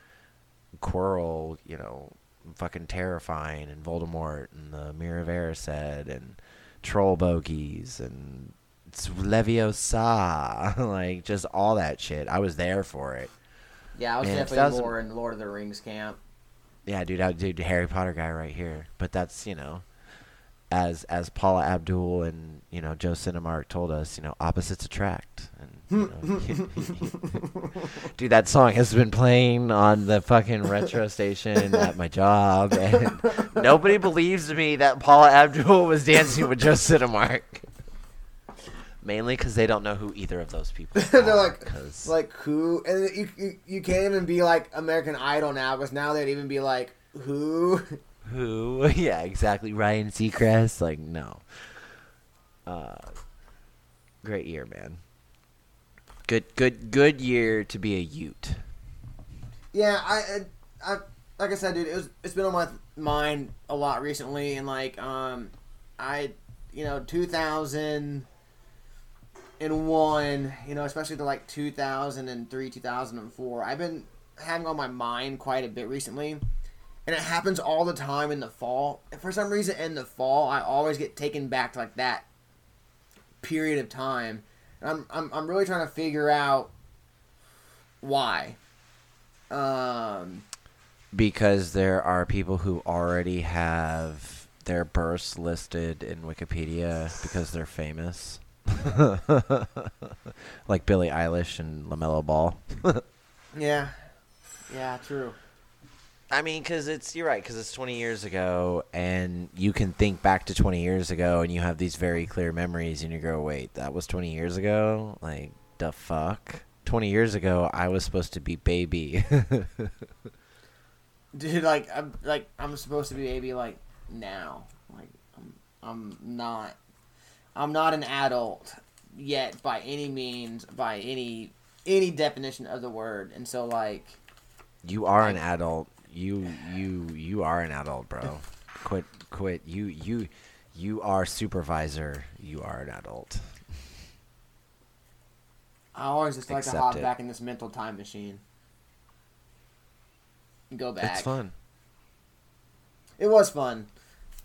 B: Quirrell, you know, fucking terrifying, and Voldemort, and the Mirror of Erised, and troll bogies, and it's Leviosa, like just all that shit. I was there for it.
A: Yeah, I was
B: Man,
A: definitely
B: 2000
A: more in Lord of the Rings camp.
B: Yeah, dude, I dude, Harry Potter guy right here. But that's you know, as as Paula Abdul and you know Joe Cinemark told us, you know, opposites attract. And dude, that song has been playing on the fucking retro station at my job, and nobody believes me that Paula Abdul was dancing with Joe Cinemark. Mainly because they don't know who either of those people are.
A: They're like,
B: 'cause-
A: like who? And you, you you can't even be like American Idol now because now they'd even be like who?
B: Who? Yeah, exactly. Ryan Seacrest. Like, no. Uh, great year, man. Good, good, good year to be a Ute.
A: Yeah, I, I, I like I said, dude, it was it's been on my mind a lot recently, and like um, I, you know, two thousand and one, you know, especially to like two thousand and three, two thousand and four. I've been having on my mind quite a bit recently, and it happens all the time in the fall. And for some reason, in the fall, I always get taken back to like that period of time. I'm I'm I'm really trying to figure out why. Um,
B: Because there are people who already have their births listed in Wikipedia because they're famous. like Billie Eilish and LaMelo Ball.
A: yeah, yeah, true.
B: I mean, because it's you're right. Because it's 20 years ago, and you can think back to 20 years ago, and you have these very clear memories, and you go, "Wait, that was 20 years ago? Like the fuck? 20 years ago, I was supposed to be baby."
A: Dude, like I'm like I'm supposed to be baby like now. Like I'm I'm not I'm not an adult yet by any means, by any any definition of the word. And so like
B: You are an adult. You you you are an adult, bro. quit quit. You you you are supervisor. You are an adult.
A: I always just like to hop
B: it.
A: back in this mental time machine. Go back.
B: It's fun.
A: It was fun.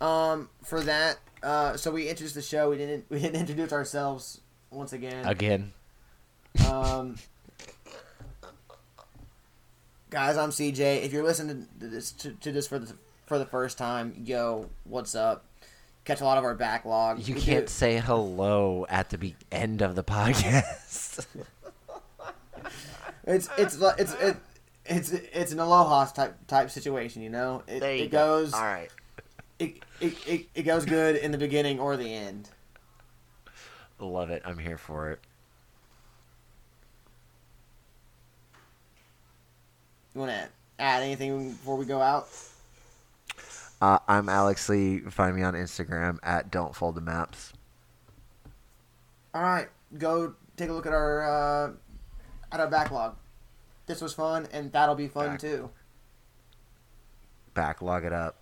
A: Um, for that, uh, so we introduced the show. We didn't we didn't introduce ourselves once again.
B: Again.
A: Um, guys, I'm CJ. If you're listening to this to, to this for the for the first time, yo, what's up? Catch a lot of our backlog.
B: You
A: We
B: can't
A: do-
B: say hello at the be- end of the podcast.
A: It's it's it's it, it's it's an aloha type type situation. You know, it,
B: you
A: it
B: go.
A: goes
B: All right.
A: it, it, it, it goes good in the beginning or the end.
B: Love it. I'm here for it.
A: You want to add anything before we go out?
B: Uh, I'm Alex Lee. Find me on Instagram at Don't Fold the Maps.
A: All right, go take a look at our uh, at our backlog. This was fun, and that'll be fun
B: Back-
A: too.
B: Backlog it up.